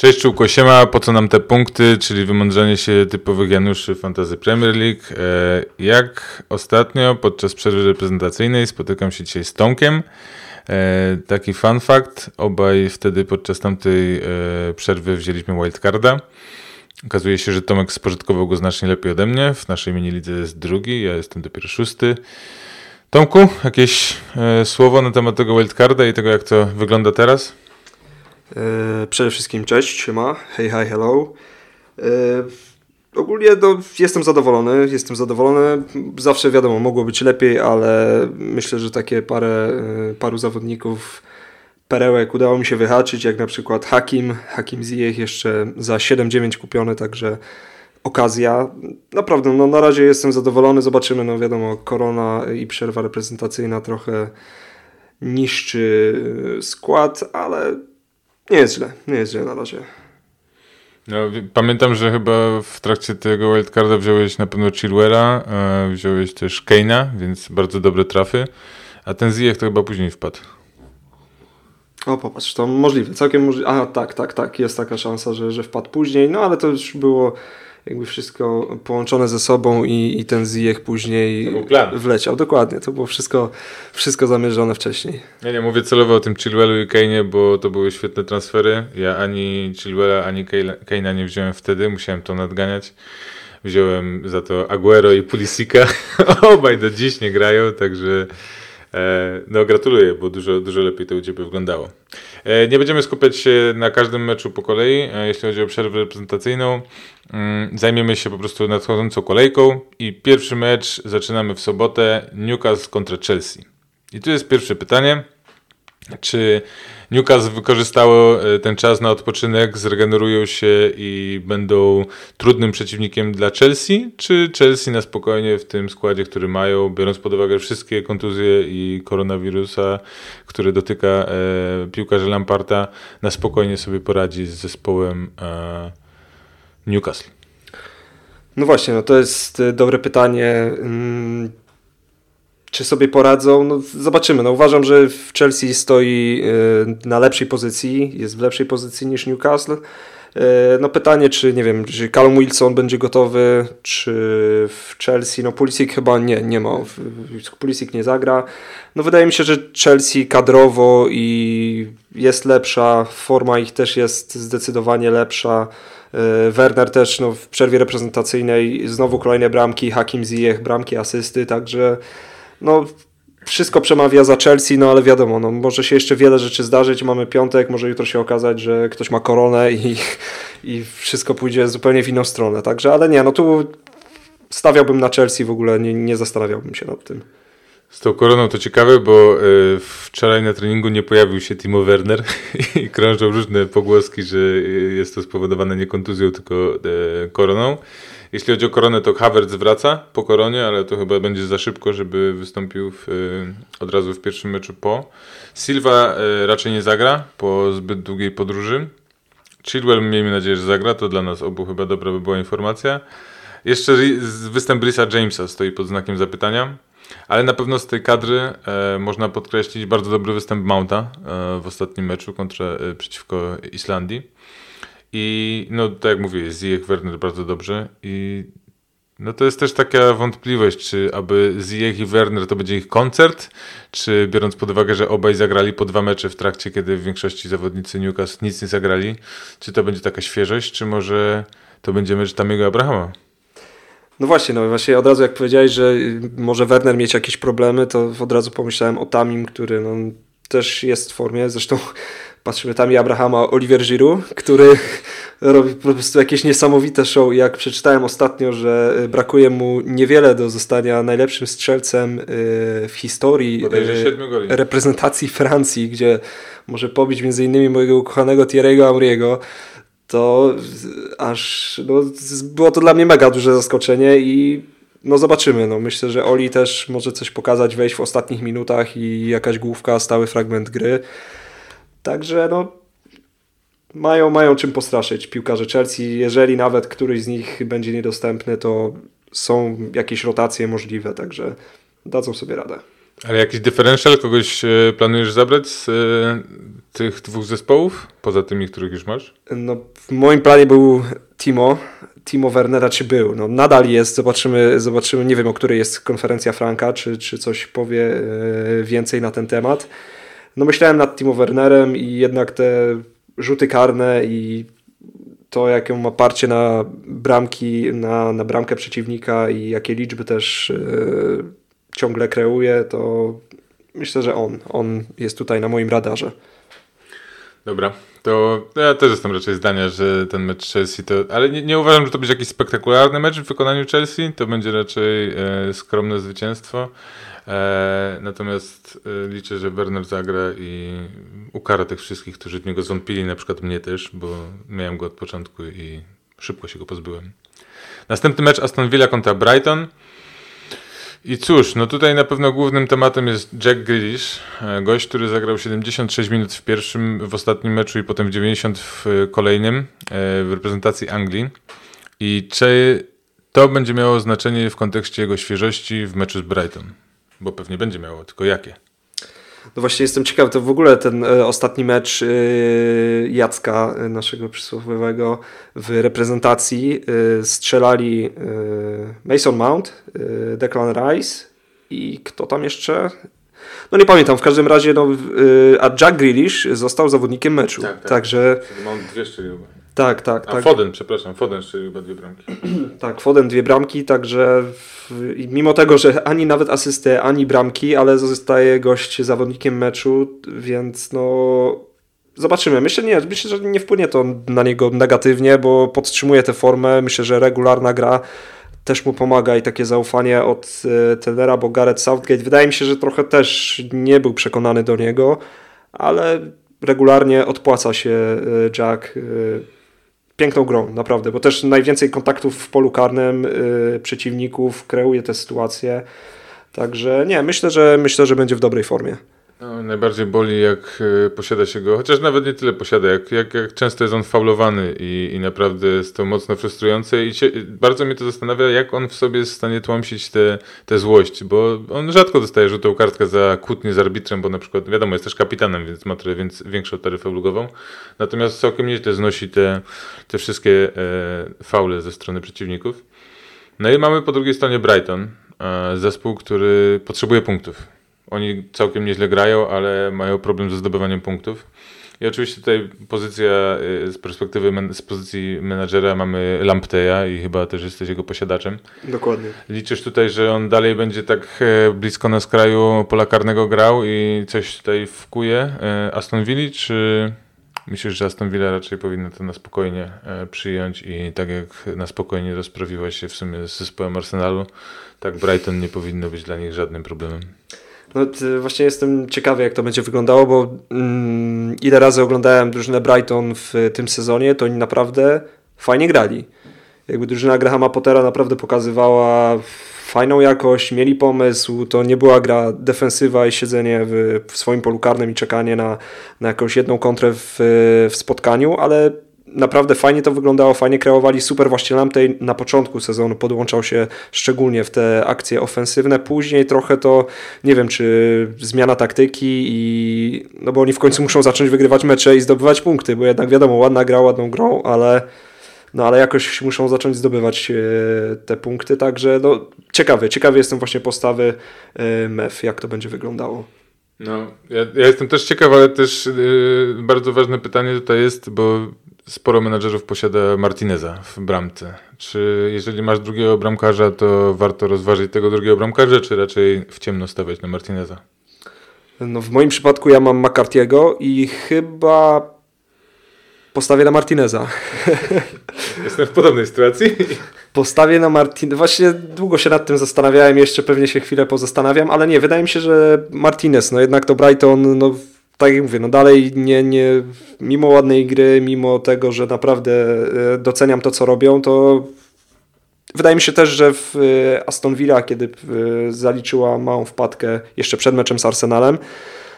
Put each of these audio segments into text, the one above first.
Cześć Czułko, siema, po co nam te punkty, czyli wymądrzenie się typowych Januszy Fantasy Premier League. E, jak ostatnio podczas przerwy reprezentacyjnej spotykam się dzisiaj z Tomkiem. E, taki fun fact, obaj wtedy podczas tamtej e, przerwy wzięliśmy wildcarda. Okazuje się, że Tomek spożytkował go znacznie lepiej ode mnie. W naszej mini lidze jest drugi, ja jestem dopiero szósty. Tomku, jakieś słowo na temat tego wildcarda i tego, jak to wygląda teraz? E, przede wszystkim cześć, siema, hey, hi, hello. E, ogólnie no, jestem zadowolony, jestem zadowolony. Zawsze wiadomo, mogło być lepiej, ale myślę, że takie parę, e, paru zawodników perełek udało mi się wyhaczyć, jak na przykład Hakim, Hakim Ziyech jeszcze za 7-9 kupiony, także okazja. Naprawdę, no na razie jestem zadowolony, zobaczymy, no wiadomo, korona i przerwa reprezentacyjna trochę niszczy skład, ale nie jest źle, nie jest źle na razie. No, pamiętam, że chyba w trakcie tego wildcarda wziąłeś na pewno Chilwella, e, wziąłeś też Kane'a, więc bardzo dobre trafy, a ten Ziyech to chyba później wpadł. O, popatrz, to możliwe, całkiem możliwe. A, tak, tak, tak, jest taka szansa, że, że wpadł później, no ale to już było jakby wszystko połączone ze sobą i, i ten Ziyech później wleciał. Dokładnie, to było wszystko, wszystko zamierzone wcześniej. Ja nie mówię celowo o tym Chilwellu i Kane'ie, bo to były świetne transfery. Ja ani Chilwella, ani Kane'a nie wziąłem wtedy, musiałem to nadganiać. Wziąłem za to Aguero i Pulisika. Obaj do dziś nie grają, także no gratuluję, bo dużo, dużo lepiej to u Ciebie wyglądało. E, nie będziemy skupiać się na każdym meczu po kolei, e, jeśli chodzi o przerwę reprezentacyjną. Mm, zajmiemy się po prostu nadchodzącą kolejką i pierwszy mecz zaczynamy w sobotę Newcastle kontra Chelsea. I tu jest pierwsze pytanie. Czy Newcastle wykorzystało e, ten czas na odpoczynek, zregenerują się i będą trudnym przeciwnikiem dla Chelsea? Czy Chelsea na spokojnie w tym składzie, który mają, biorąc pod uwagę wszystkie kontuzje i koronawirusa, który dotyka e, Lamparta, na spokojnie sobie poradzi z zespołem e, Newcastle? No właśnie, no to jest e, dobre pytanie. Czy sobie poradzą? No, zobaczymy. No, uważam, że w Chelsea stoi y, na lepszej pozycji, jest w lepszej pozycji niż Newcastle. Y, no pytanie, czy nie wiem, czy Callum Wilson będzie gotowy, czy w Chelsea, no Pulisic chyba nie, nie ma, Pulisic nie zagra. No wydaje mi się, że Chelsea kadrowo i jest lepsza, forma ich też jest zdecydowanie lepsza. Y, Werner też no, w przerwie reprezentacyjnej znowu kolejne bramki, Hakim Ziyech, bramki, asysty, także no wszystko przemawia za Chelsea, no ale wiadomo, no, może się jeszcze wiele rzeczy zdarzyć. Mamy piątek, może jutro się okazać, że ktoś ma koronę i, i wszystko pójdzie zupełnie w inną stronę. Także, ale nie, no tu stawiałbym na Chelsea w ogóle, nie, nie zastanawiałbym się nad tym. Z tą koroną to ciekawe, bo y, wczoraj na treningu nie pojawił się Timo Werner i krążą różne pogłoski, że jest to spowodowane nie kontuzją, tylko y, koroną. Jeśli chodzi o koronę, to Havertz wraca po koronie, ale to chyba będzie za szybko, żeby wystąpił w, y, od razu w pierwszym meczu po. Silva y, raczej nie zagra po zbyt długiej podróży. Chilwell miejmy nadzieję, że zagra, to dla nas obu chyba dobra by była informacja. Jeszcze występ Risa Jamesa stoi pod znakiem zapytania, ale na pewno z tej kadry e, można podkreślić bardzo dobry występ Mounta e, w ostatnim meczu kontra, e, przeciwko Islandii. I no, tak jak mówię, Ziyech Werner bardzo dobrze i no to jest też taka wątpliwość, czy aby Ziyech i Werner to będzie ich koncert, czy biorąc pod uwagę, że obaj zagrali po dwa mecze w trakcie, kiedy w większości zawodnicy Newcastle nic nie zagrali, czy to będzie taka świeżość, czy może to będzie mecz Tamiego Abrahama? No właśnie, no właśnie od razu jak powiedziałeś, że może Werner mieć jakieś problemy, to od razu pomyślałem o Tamim, który no, też jest w formie, zresztą patrzymy tam i Abrahama Oliver Giroud, który robi po prostu jakieś niesamowite show. Jak przeczytałem ostatnio, że y, brakuje mu niewiele do zostania najlepszym strzelcem y, w historii y, reprezentacji Francji, gdzie może pobić między innymi mojego ukochanego Thierry'ego Amriego, to aż no, było to dla mnie mega duże zaskoczenie i no zobaczymy. No, myślę, że Oli też może coś pokazać, wejść w ostatnich minutach i jakaś główka, stały fragment gry. Także no, mają, mają czym postraszyć piłkarze Chelsea. Jeżeli nawet któryś z nich będzie niedostępny, to są jakieś rotacje możliwe, także dadzą sobie radę. Ale jakiś differential kogoś planujesz zabrać z tych dwóch zespołów, poza tymi, których już masz? No, w moim planie był Timo, Timo Wernera, czy był. No, nadal jest, zobaczymy, zobaczymy, nie wiem o której jest konferencja Franka, czy, czy coś powie e, więcej na ten temat. No myślałem nad Timo Wernerem i jednak te rzuty karne i to, jakie ma parcie na bramki, na, na bramkę przeciwnika i jakie liczby też yy, ciągle kreuje, to myślę, że on, on jest tutaj na moim radarze. Dobra, to ja też jestem raczej zdania, że ten mecz Chelsea to. Ale nie, nie uważam, że to będzie jakiś spektakularny mecz w wykonaniu Chelsea. To będzie raczej e, skromne zwycięstwo. E, natomiast e, liczę, że Werner zagra i ukara tych wszystkich, którzy w niego zwątpili, na przykład mnie też, bo miałem go od początku i szybko się go pozbyłem. Następny mecz Aston Villa kontra Brighton. I cóż, no tutaj na pewno głównym tematem jest Jack Grealish, e, gość, który zagrał 76 minut w pierwszym, w ostatnim meczu i potem w 90 w kolejnym w reprezentacji Anglii. I czy to będzie miało znaczenie w kontekście jego świeżości w meczu z Brighton? Bo pewnie będzie miało, tylko jakie? No właśnie jestem ciekaw, to w ogóle ten e, ostatni mecz e, Jacka, e, naszego przysłowiowego w reprezentacji strzelali Mason Mount, Declan Rice i kto tam jeszcze? No nie pamiętam, w każdym razie, no, a Jack Grealish został zawodnikiem meczu. Tak, tak. Także... Mount dwie strzelił. Tak, tak. A tak. Foden, przepraszam, Foden strzelił chyba dwie bramki. tak, Foden dwie bramki, także mimo tego, że ani nawet asystę, ani bramki, ale zostaje gość zawodnikiem meczu, więc no zobaczymy. Myślę, nie, myślę, że nie wpłynie to na niego negatywnie, bo podtrzymuje tę formę. Myślę, że regularna gra też mu pomaga i takie zaufanie od e, trenera, bo Gareth Southgate wydaje mi się, że trochę też nie był przekonany do niego, ale regularnie odpłaca się e, Jack e, piękną grą, naprawdę, bo też najwięcej kontaktów w polu karnym yy, przeciwników, kreuje te sytuacje. Także nie, myślę, że myślę, że będzie w dobrej formie. No, najbardziej boli, jak y, posiada się go, chociaż nawet nie tyle posiada, jak, jak, jak często jest on faulowany i, i naprawdę jest to mocno frustrujące i się, bardzo mnie to zastanawia, jak on w sobie jest w stanie tłamsić tę złość, bo on rzadko dostaje żółtą kartkę za kłótnię z arbitrem, bo na przykład, wiadomo, jest też kapitanem, więc ma trochę więc, większą taryfę ulgową, natomiast całkiem nieźle znosi te, te wszystkie e, faule ze strony przeciwników. No i mamy po drugiej stronie Brighton, e, zespół, który potrzebuje punktów oni całkiem nieźle grają, ale mają problem ze zdobywaniem punktów. I oczywiście tutaj pozycja y, z perspektywy, z pozycji menadżera mamy Lampteja i chyba też jesteś jego posiadaczem. Dokładnie. Liczysz tutaj, że on dalej będzie tak e, blisko na skraju pola karnego grał i coś tutaj wkuje e, Aston Villa, czy myślisz, że Aston Villa raczej powinna to na spokojnie e, przyjąć i tak jak na spokojnie rozprawiła się w sumie z zespołem Arsenalu, tak Brighton nie powinno być dla nich żadnym problemem? No, właśnie jestem ciekawy, jak to będzie wyglądało, bo mm, ile razy oglądałem drużynę Brighton w tym sezonie, to oni naprawdę fajnie grali. Jakby drużyna Grahama Pottera naprawdę pokazywała fajną jakość, mieli pomysł, to nie była gra defensywa i siedzenie w, w swoim polu karnym i czekanie na, na jakąś jedną kontrę w, w spotkaniu, ale naprawdę fajnie to wyglądało, fajnie kreowali, super właśnie Lamptey na początku sezonu podłączał się szczególnie w te akcje ofensywne, później trochę to, nie wiem, czy zmiana taktyki i, no bo oni w końcu muszą zacząć wygrywać mecze i zdobywać punkty, bo jednak wiadomo, ładna gra, ładną grą, ale no ale jakoś muszą zacząć zdobywać e, te punkty, także no ciekawy, ciekawy jestem właśnie postawy e, MEF, jak to będzie wyglądało. No, ja, ja jestem też ciekaw, ale też yy, bardzo ważne pytanie tutaj jest, bo sporo menadżerów posiada Martineza w bramce. Czy jeżeli masz drugiego bramkarza, to warto rozważyć tego drugiego bramkarza, czy raczej w ciemno stawiać na Martineza? No w moim przypadku ja mam McCarthy'ego i chyba postawię na Martineza. Jestem w podobnej sytuacji. Postawię na Martineza. Właśnie długo się nad tym zastanawiałem, jeszcze pewnie się chwilę pozastanawiam, ale nie, wydaje mi się, że Martinez, no jednak to Brighton, no tak jak mówię, no dalej nie, nie, mimo ładnej gry, mimo tego, że naprawdę e, doceniam to, co robią, to wydaje mi się też, że w e, Aston Villa, kiedy e, zaliczyła małą wpadkę jeszcze przed meczem z Arsenalem,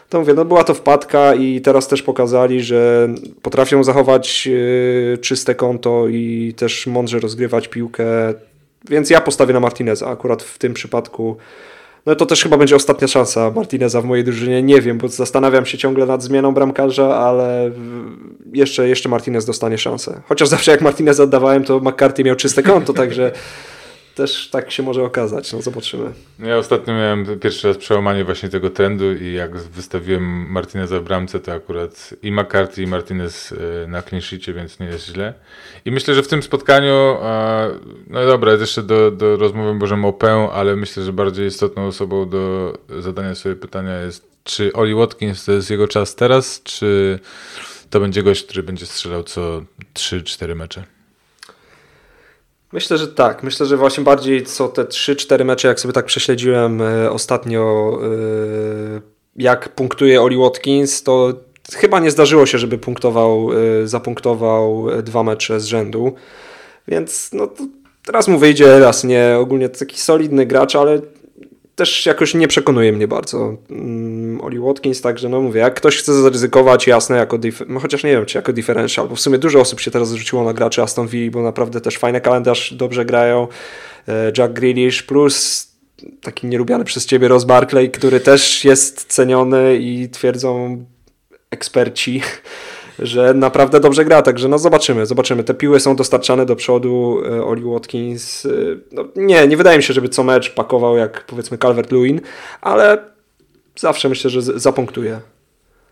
to mówię, no była to wpadka i teraz też pokazali, że potrafią zachować czyste konto i też mądrze rozgrywać piłkę, więc ja postawię na Martineza akurat w tym przypadku No to też chyba będzie ostatnia szansa Martineza w mojej drużynie. Nie wiem, bo zastanawiam się ciągle nad zmianą bramkarza, ale jeszcze, jeszcze Martinez dostanie szansę. Chociaż zawsze jak Martinez oddawałem, to McCarthy miał czyste konto, także też tak się może okazać. No zobaczymy. Ja ostatnio miałem pierwszy raz przełamanie właśnie tego trendu i jak wystawiłem Martineza w bramce, to akurat i McCarthy i Martinez e, na clean więc nie jest źle. I myślę, że w tym spotkaniu, no dobra, jeszcze do, do rozmowy możemy o Pę, ale myślę, że bardziej istotną osobą do zadania sobie pytania jest, czy Oli Watkins to jest jego czas teraz, czy to będzie gość, który będzie strzelał co 3-4 mecze? Myślę, że tak. Myślę, że właśnie bardziej co te 3-4 mecze, jak sobie tak prześledziłem e, ostatnio, e, jak punktuje Oli Watkins, to chyba nie zdarzyło się, żeby punktował, e, zapunktował dwa mecze z rzędu. Więc no, raz mu wyjdzie, raz nie. Ogólnie taki solidny gracz, ale też jakoś nie przekonuje mnie bardzo. Um, Oli Watkins, także no mówię, jak ktoś chce zaryzykować, jasne, jako no chociaż nie wiem, czy jako differential, bo w sumie dużo osób się teraz zwróciło na graczy Aston Villa, bo naprawdę też fajny kalendarz, dobrze grają, e, Jack Grealish plus taki nielubiany przez ciebie Ross Barkley, który też jest ceniony i twierdzą eksperci, że naprawdę dobrze gra, także no zobaczymy, zobaczymy. Te piły są dostarczane do przodu, e, Oli Watkins, e, no nie, nie wydaje mi się, żeby co mecz pakował jak powiedzmy Calvert-Lewin, ale zawsze myślę, że zapunktuje.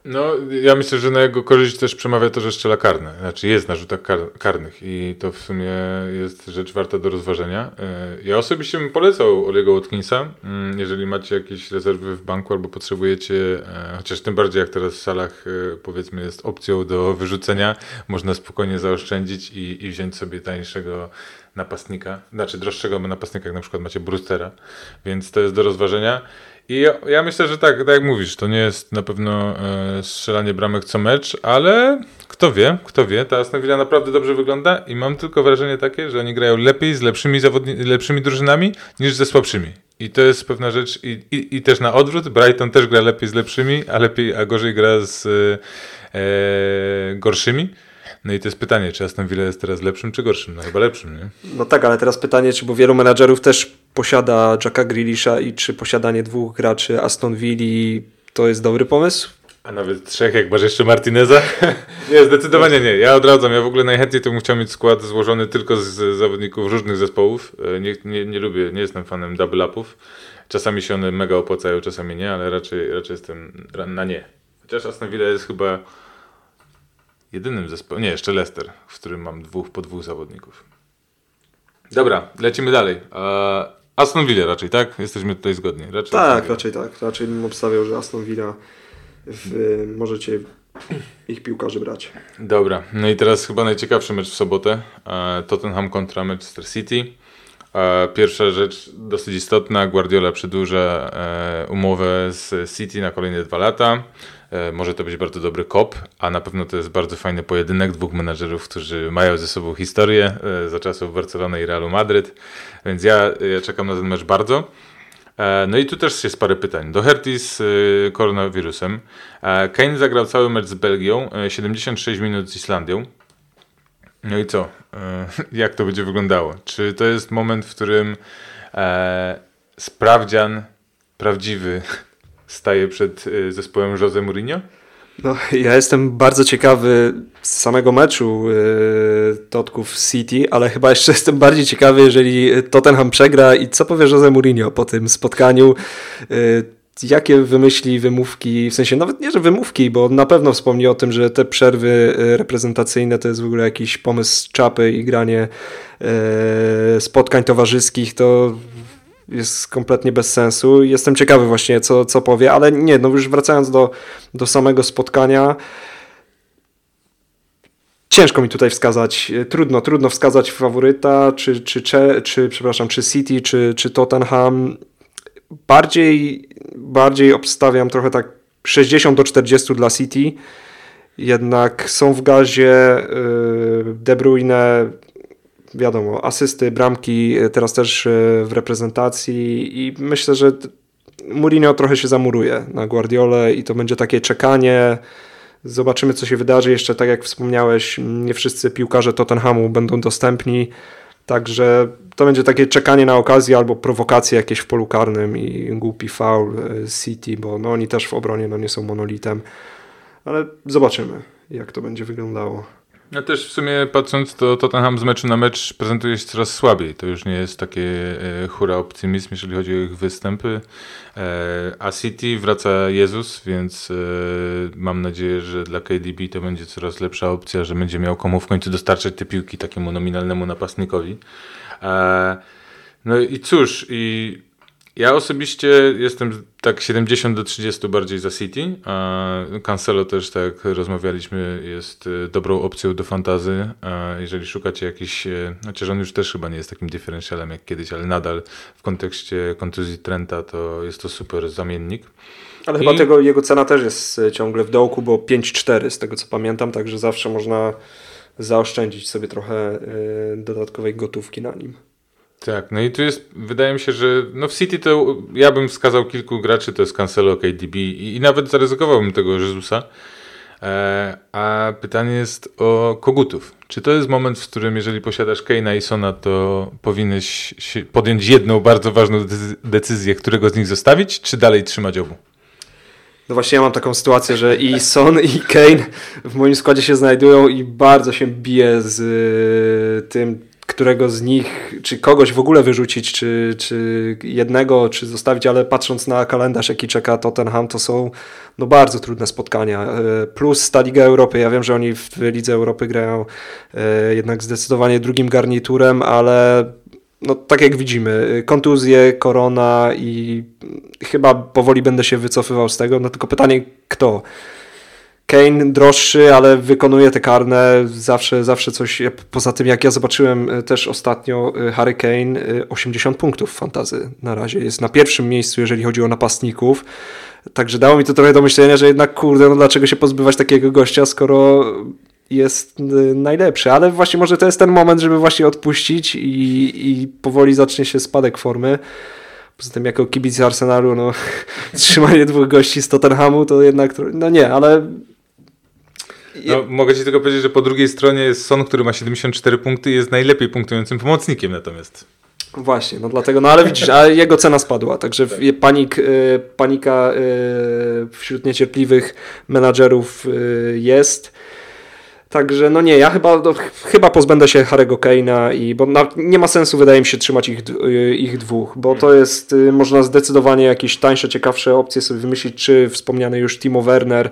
No, ja myślę, że na jego korzyść też przemawia to, że strzela karne. Znaczy jest na rzutach kar karnych i to w sumie jest rzecz warta do rozważenia. E, ja osobiście bym polecał Oliego Watkinsa, mm, jeżeli macie jakieś rezerwy w banku albo potrzebujecie, e, chociaż tym bardziej jak teraz w salach e, powiedzmy jest opcją do wyrzucenia, można spokojnie zaoszczędzić i, i wziąć sobie tańszego napastnika, znaczy droższego napastnika, jak na przykład macie Brustera, więc to jest do rozważenia. I ja, ja, myślę, że tak, tak jak mówisz, to nie jest na pewno e, strzelanie bramek co mecz, ale kto wie, kto wie, ta Aston naprawdę dobrze wygląda i mam tylko wrażenie takie, że oni grają lepiej z lepszymi, lepszymi drużynami niż ze słabszymi. I to jest pewna rzecz i, i, i też na odwrót, Brighton też gra lepiej z lepszymi, a lepiej, a gorzej gra z e gorszymi. No i to jest pytanie, czy Aston Villa jest teraz lepszym czy gorszym? No chyba lepszym, nie? No tak, ale teraz pytanie, czy bo wielu menadżerów też posiada Jacka Grealisha i czy posiadanie dwóch graczy Aston Villa to jest dobry pomysł? A nawet trzech, jak masz jeszcze Martineza? nie, zdecydowanie nie. Ja odradzam. Ja w ogóle najchętniej to bym chciał mieć skład złożony tylko z zawodników różnych zespołów. E, nie, nie, nie lubię, nie jestem fanem double upów. Czasami się one mega opłacają, czasami nie, ale raczej, raczej jestem na nie. Chociaż Aston Villa jest chyba jedynym zespołem, nie, jeszcze Leicester, w którym mam dwóch po dwóch zawodników. Dobra, lecimy dalej. Aston Villa raczej, tak? Jesteśmy tutaj zgodni. Raczej tak, raczej tak. Raczej bym obstawiał, że Aston Villa w, możecie ich piłkarzy brać. Dobra, no i teraz chyba najciekawszy mecz w sobotę. Tottenham kontra Manchester City. Pierwsza rzecz dosyć istotna, Guardiola przedłuża e, umowę z City na kolejne dwa lata. E, może to być bardzo dobry kop, a na pewno to jest bardzo fajny pojedynek dwóch menadżerów, którzy mają ze sobą historię e, za czasów Barcelony i Realu Madryt, więc ja, ja czekam na ten mecz bardzo. E, no i tu też jest parę pytań. Doherty z koronawirusem. Kane zagrał cały mecz z Belgią, 76 minut z Islandią. No i co? Jak to będzie wyglądało? Czy to jest moment, w którym sprawdzian prawdziwy staje przed y, zespołem Jose Mourinho? No, ja jestem bardzo ciekawy z samego meczu yy, Totków City, ale chyba jeszcze jestem bardziej ciekawy, jeżeli Tottenham przegra i co powie Jose Mourinho po tym spotkaniu. Jakie wymyśli wymówki, w sensie nawet nie, że wymówki, bo na pewno wspomni o tym, że te przerwy y, reprezentacyjne to jest w ogóle jakiś pomysł z czapy i granie yy, spotkań towarzyskich, to jest kompletnie bez sensu. Jestem ciekawy właśnie, co, co powie, ale nie, no już wracając do, do samego spotkania, ciężko mi tutaj wskazać, trudno, trudno wskazać faworyta, czy, czy, czy, czy przepraszam, czy City, czy, czy Tottenham. Bardziej, bardziej obstawiam trochę tak 60 do 40 dla City. Jednak są w gazie y, De Bruyne, wiadomo, asysty, bramki, e, teraz też e, w reprezentacji i myślę, że Mourinho trochę się zamuruje na Guardiole i to będzie takie czekanie. Zobaczymy, co się wydarzy. Jeszcze tak jak wspomniałeś, nie wszyscy piłkarze Tottenhamu będą dostępni. Także to będzie takie czekanie na okazję albo prowokacje jakieś w polu karnym i głupi foul e, City, bo no oni też w obronie no nie są monolitem. Ale zobaczymy, jak to będzie wyglądało. No też w sumie patrząc, to Tottenham z meczu na mecz prezentuje się coraz słabiej. To już nie jest takie e, hura optymizm, jeżeli chodzi o ich występy. E, a City wraca Jezus, więc e, mam nadzieję, że dla KDB to będzie coraz lepsza opcja, że będzie miał komu w końcu dostarczać te piłki takiemu nominalnemu napastnikowi. E, no i cóż, i ja osobiście jestem tak 70 do 30 bardziej za City, a Cancelo też, tak jak rozmawialiśmy, jest e, dobrą opcją do fantazy. Jeżeli szukacie jakiś, e, chociaż on już też chyba nie jest takim differentialem jak kiedyś, ale nadal w kontekście kontuzji Trenta to jest to super zamiennik. Ale I... chyba tego, jego cena też jest e, ciągle w dołku, bo 5-4 z tego co pamiętam, także zawsze można zaoszczędzić sobie trochę dodatkowej gotówki na nim. Tak, no i tu jest, wydaje mi się, że no w City to ja bym wskazał kilku graczy, to jest Cancelo, KDB i, i nawet zaryzykowałbym tego Jezusa. E, a pytanie jest o kogutów. Czy to jest moment, w którym jeżeli posiadasz Keina i Sona, to powinieneś podjąć jedną bardzo ważną decyzję, którego z nich zostawić, czy dalej trzymać obu? No właśnie ja mam taką sytuację, że i Son i Kane w moim składzie się znajdują i bardzo się bije z y, tym, którego z nich, czy kogoś w ogóle wyrzucić, czy, czy jednego, czy zostawić, ale patrząc na kalendarz, jaki czeka Tottenham, to są no, bardzo trudne spotkania. E, plus ta Liga Europy, ja wiem, że oni w Lidze Europy grają e, jednak zdecydowanie drugim garniturem, ale no, tak jak widzimy, kontuzje, korona i chyba powoli będę się wycofywał z tego, no tylko pytanie kto? Kane droższy, ale wykonuje te karne zawsze, zawsze coś. Poza tym, jak ja zobaczyłem e, też ostatnio e, Harry Kane, 80 e, punktów fantazy na razie. Jest na pierwszym miejscu, jeżeli chodzi o napastników. Także dało mi to trochę do myślenia, że jednak kurde, no dlaczego się pozbywać takiego gościa, skoro jest najlepszy. Ale właśnie może to jest ten moment, żeby właśnie odpuścić i, i powoli zacznie się spadek formy. Poza tym jako kibic Arsenalu, no trzymanie dwóch gości z Tottenhamu to jednak, no nie, ale no, mogę ci tylko powiedzieć, że po drugiej stronie jest Son, który ma 74 punkty i jest najlepiej punktującym pomocnikiem natomiast. Właśnie, no dlatego, no ale widzisz, a jego cena spadła, także tak. panik, y, panika y, wśród niecierpliwych menadżerów y, jest. Także no nie, ja chyba, no, chyba pozbędę się Harego Kane'a i bo na, nie ma sensu wydaje mi się trzymać ich, ich dwóch, bo to jest, można zdecydowanie jakieś tańsze, ciekawsze opcje sobie wymyślić, czy wspomniany już Timo Werner,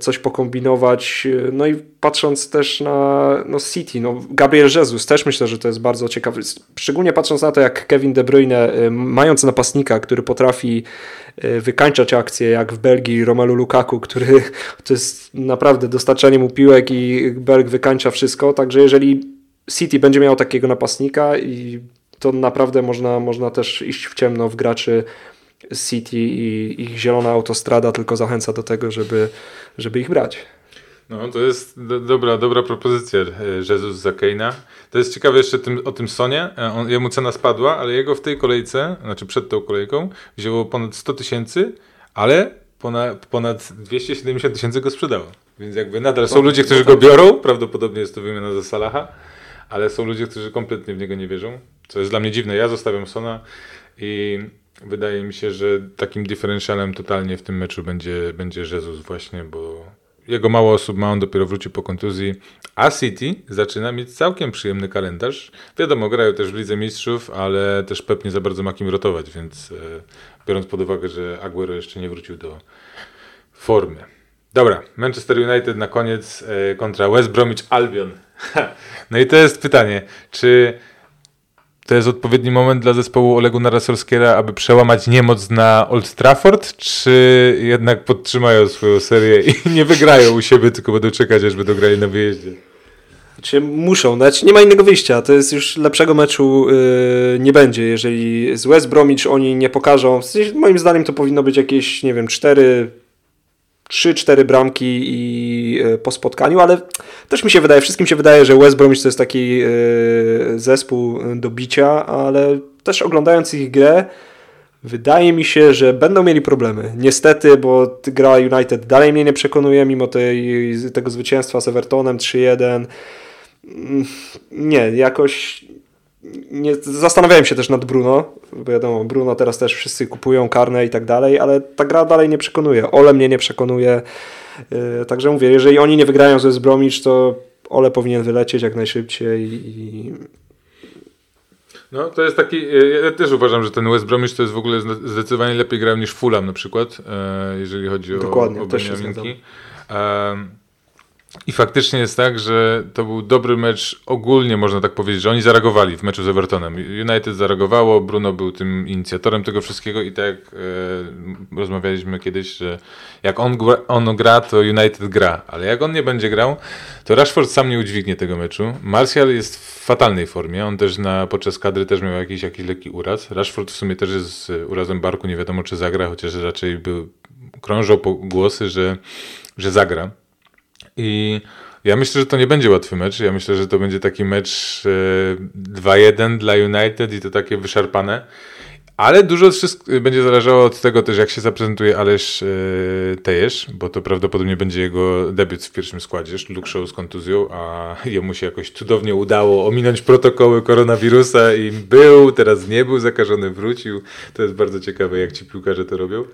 coś pokombinować. No i patrząc też na no City, no Gabriel Jesus też myślę, że to jest bardzo ciekawe. Szczególnie patrząc na to, jak Kevin De Bruyne, e, mając napastnika, który potrafi e, wykańczać akcje, jak w Belgii Romelu Lukaku, który to jest naprawdę dostarczanie mu piłek i Berg wykańcza wszystko. Także jeżeli City będzie miał takiego napastnika i to naprawdę można, można też iść w ciemno w graczy City i ich zielona autostrada tylko zachęca do tego, żeby, żeby ich brać. No, to jest do, dobra, dobra propozycja e, Jezus za Keina. To jest ciekawe jeszcze tym, o tym Sonie. E, on, jemu cena spadła, ale jego w tej kolejce, znaczy przed tą kolejką, wzięło ponad 100 tysięcy, ale ponad, ponad 270 tysięcy go sprzedało. Więc jakby nadal są ludzie, którzy go biorą, prawdopodobnie jest to wymiana za Salaha, ale są ludzie, którzy kompletnie w niego nie wierzą, co jest dla mnie dziwne. Ja zostawiam Sona i Wydaje mi się, że takim differentialem totalnie w tym meczu będzie, będzie Jezus właśnie, bo jego mało osób ma, on dopiero wrócił po kontuzji, a City zaczyna mieć całkiem przyjemny kalendarz. Wiadomo, grają też w Lidze Mistrzów, ale też Pep nie za bardzo ma kim rotować, więc e, biorąc pod uwagę, że Aguero jeszcze nie wrócił do formy. Dobra, Manchester United na koniec e, kontra West Bromwich Albion. no i to jest pytanie, czy to jest odpowiedni moment dla zespołu Olegu Narasolskiera, aby przełamać niemoc na Old Trafford, czy jednak podtrzymają swoją serię i nie wygrają u siebie, tylko będą czekać, aż będą grali na wyjeździe? Znaczy muszą, dać, nie ma innego wyjścia. To jest już lepszego meczu yy, nie będzie. Jeżeli z West Bromwich oni nie pokażą, moim zdaniem to powinno być jakieś, nie wiem, cztery 3-4 bramki i e, po spotkaniu, ale też mi się wydaje, wszystkim się wydaje, że West Bromwich to jest taki e, zespół do bicia, ale też oglądając ich grę, wydaje mi się, że będą mieli problemy. Niestety, bo gra United dalej mnie nie przekonuje, mimo tej, tego zwycięstwa z Evertonem 3-1. Mm, nie, jakoś nie, zastanawiałem się też nad Bruno, bo wiadomo, Bruno teraz też wszyscy kupują karne i tak dalej, ale ta gra dalej nie przekonuje. Ole mnie nie przekonuje. Yy, także mówię, jeżeli oni nie wygrają ze Zbromicz, to Ole powinien wylecieć jak najszybciej i no, to jest taki, ja też uważam, że ten West Bromwich to jest w ogóle zdecydowanie lepiej grał niż Fulham na przykład, e, jeżeli chodzi Dokładnie, o, o też Beniaminki. I faktycznie jest tak, że to był dobry mecz ogólnie, można tak powiedzieć, że oni zareagowali w meczu z Evertonem. United zareagowało, Bruno był tym inicjatorem tego wszystkiego i tak e, rozmawialiśmy kiedyś, że jak on, on gra, to United gra, ale jak on nie będzie grał, to Rashford sam nie udźwignie tego meczu. Martial jest w fatalnej formie, on też na, podczas kadry też miał jakiś, jakiś lekki uraz. Rashford w sumie też jest z urazem barku, nie wiadomo czy zagra, chociaż raczej był, krążą głosy, że, że zagra. I ja myślę, że to nie będzie łatwy mecz. Ja myślę, że to będzie taki mecz 2-1 e, dla United i to takie wyszarpane. Ale dużo będzie zależało od tego też, jak się zaprezentuje Ależ yy, Tejesz, bo to prawdopodobnie będzie jego debiut w pierwszym składzie. Luke Show z kontuzją, a jemu się jakoś cudownie udało ominąć protokoły koronawirusa i był, teraz nie był zakażony, wrócił. To jest bardzo ciekawe, jak ci piłkarze to robią.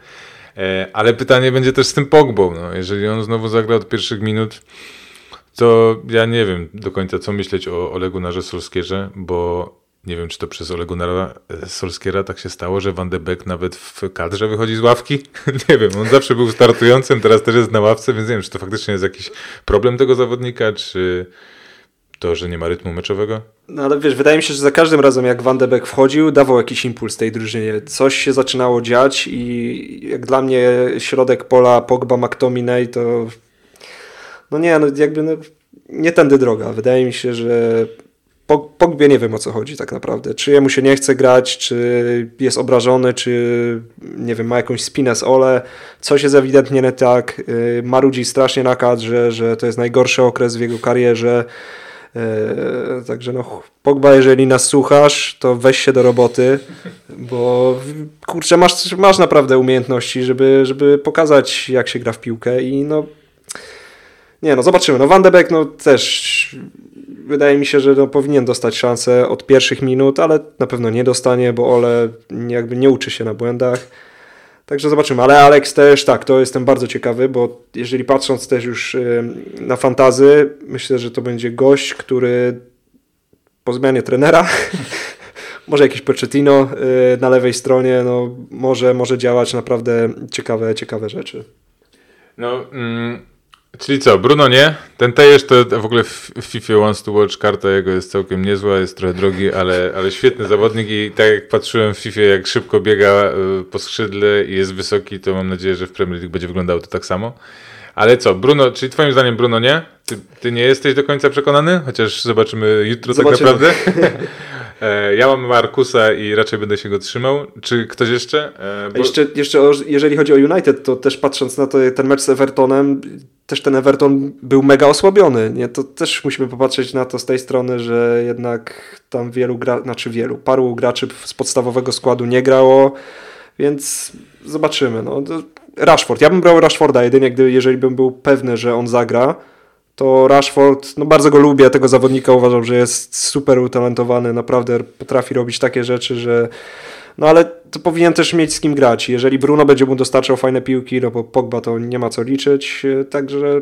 E, ale pytanie będzie też z tym Pogbą. No. Jeżeli on znowu zagra od pierwszych minut, to ja nie wiem do końca, co myśleć o Olegu Narze Solskierze, bo nie wiem, czy to przez Olegu Nara e, Solskiera tak się stało, że Van de Beek nawet w kadrze wychodzi z ławki. nie wiem, on zawsze był startującym, teraz też jest na ławce, więc nie wiem, czy to faktycznie jest jakiś problem tego zawodnika, czy to, że nie ma rytmu meczowego? No ale wiesz, wydaje mi się, że za każdym razem jak Van de Beek wchodził, dawał jakiś impuls tej drużynie. Coś się zaczynało dziać i jak dla mnie środek pola Pogba, McTominay to no nie, no jakby no, nie tędy droga. Wydaje mi się, że Pogbie nie wiem o co chodzi tak naprawdę. Czy jemu się nie chce grać, czy jest obrażony, czy nie wiem, ma jakąś spinę z Ole. Coś jest ewidentnie nie tak. Y, marudzi strasznie na kadrze, że to jest najgorszy okres w jego karierze także no, Pogba, jeżeli nas słuchasz, to weź się do roboty, bo kurczę, masz, masz naprawdę umiejętności, żeby, żeby pokazać, jak się gra w piłkę i no nie no, zobaczymy. No Van de Beek no też wydaje mi się, że no, powinien dostać szansę od pierwszych minut, ale na pewno nie dostanie, bo Ole jakby nie uczy się na błędach. Także zobaczymy, ale Alex też, tak, to jestem bardzo ciekawy, bo jeżeli patrząc też już na fantazy, myślę, że to będzie gość, który po zmianie trenera, może jakiś Pochettino y, na lewej stronie, no może, może działać naprawdę ciekawe, ciekawe rzeczy. No, mm, Czyli co, Bruno nie? Ten Tejesz to w ogóle w FIFA Wants to Watch karta jego jest całkiem niezła, jest trochę drogi, ale, ale świetny zawodnik i tak jak patrzyłem w FIFA jak szybko biega y, po skrzydle i jest wysoki, to mam nadzieję, że w Premier League będzie wyglądało to tak samo. Ale co, Bruno, czyli twoim zdaniem Bruno nie? Ty, ty nie jesteś do końca przekonany? Chociaż zobaczymy jutro zobaczymy. tak naprawdę. E, ja mam Markusa i raczej będę się go trzymał. Czy ktoś jeszcze? E, bo... Jeszcze, jeszcze o, jeżeli chodzi o United, to też patrząc na to, ten mecz z Evertonem, też ten Everton był mega osłabiony. Nie? To też musimy popatrzeć na to z tej strony, że jednak tam wielu, gra, znaczy wielu, paru graczy z podstawowego składu nie grało, więc zobaczymy. No. Rashford, ja bym brał Rashforda jedynie, gdy, jeżeli bym był pewny, że on zagra to Rashford, no bardzo go lubię, tego zawodnika uważam, że jest super utalentowany, naprawdę potrafi robić takie rzeczy, że no ale to powinien też mieć z kim grać. Jeżeli Bruno będzie mu dostarczał fajne piłki, no bo Pogba to nie ma co liczyć, także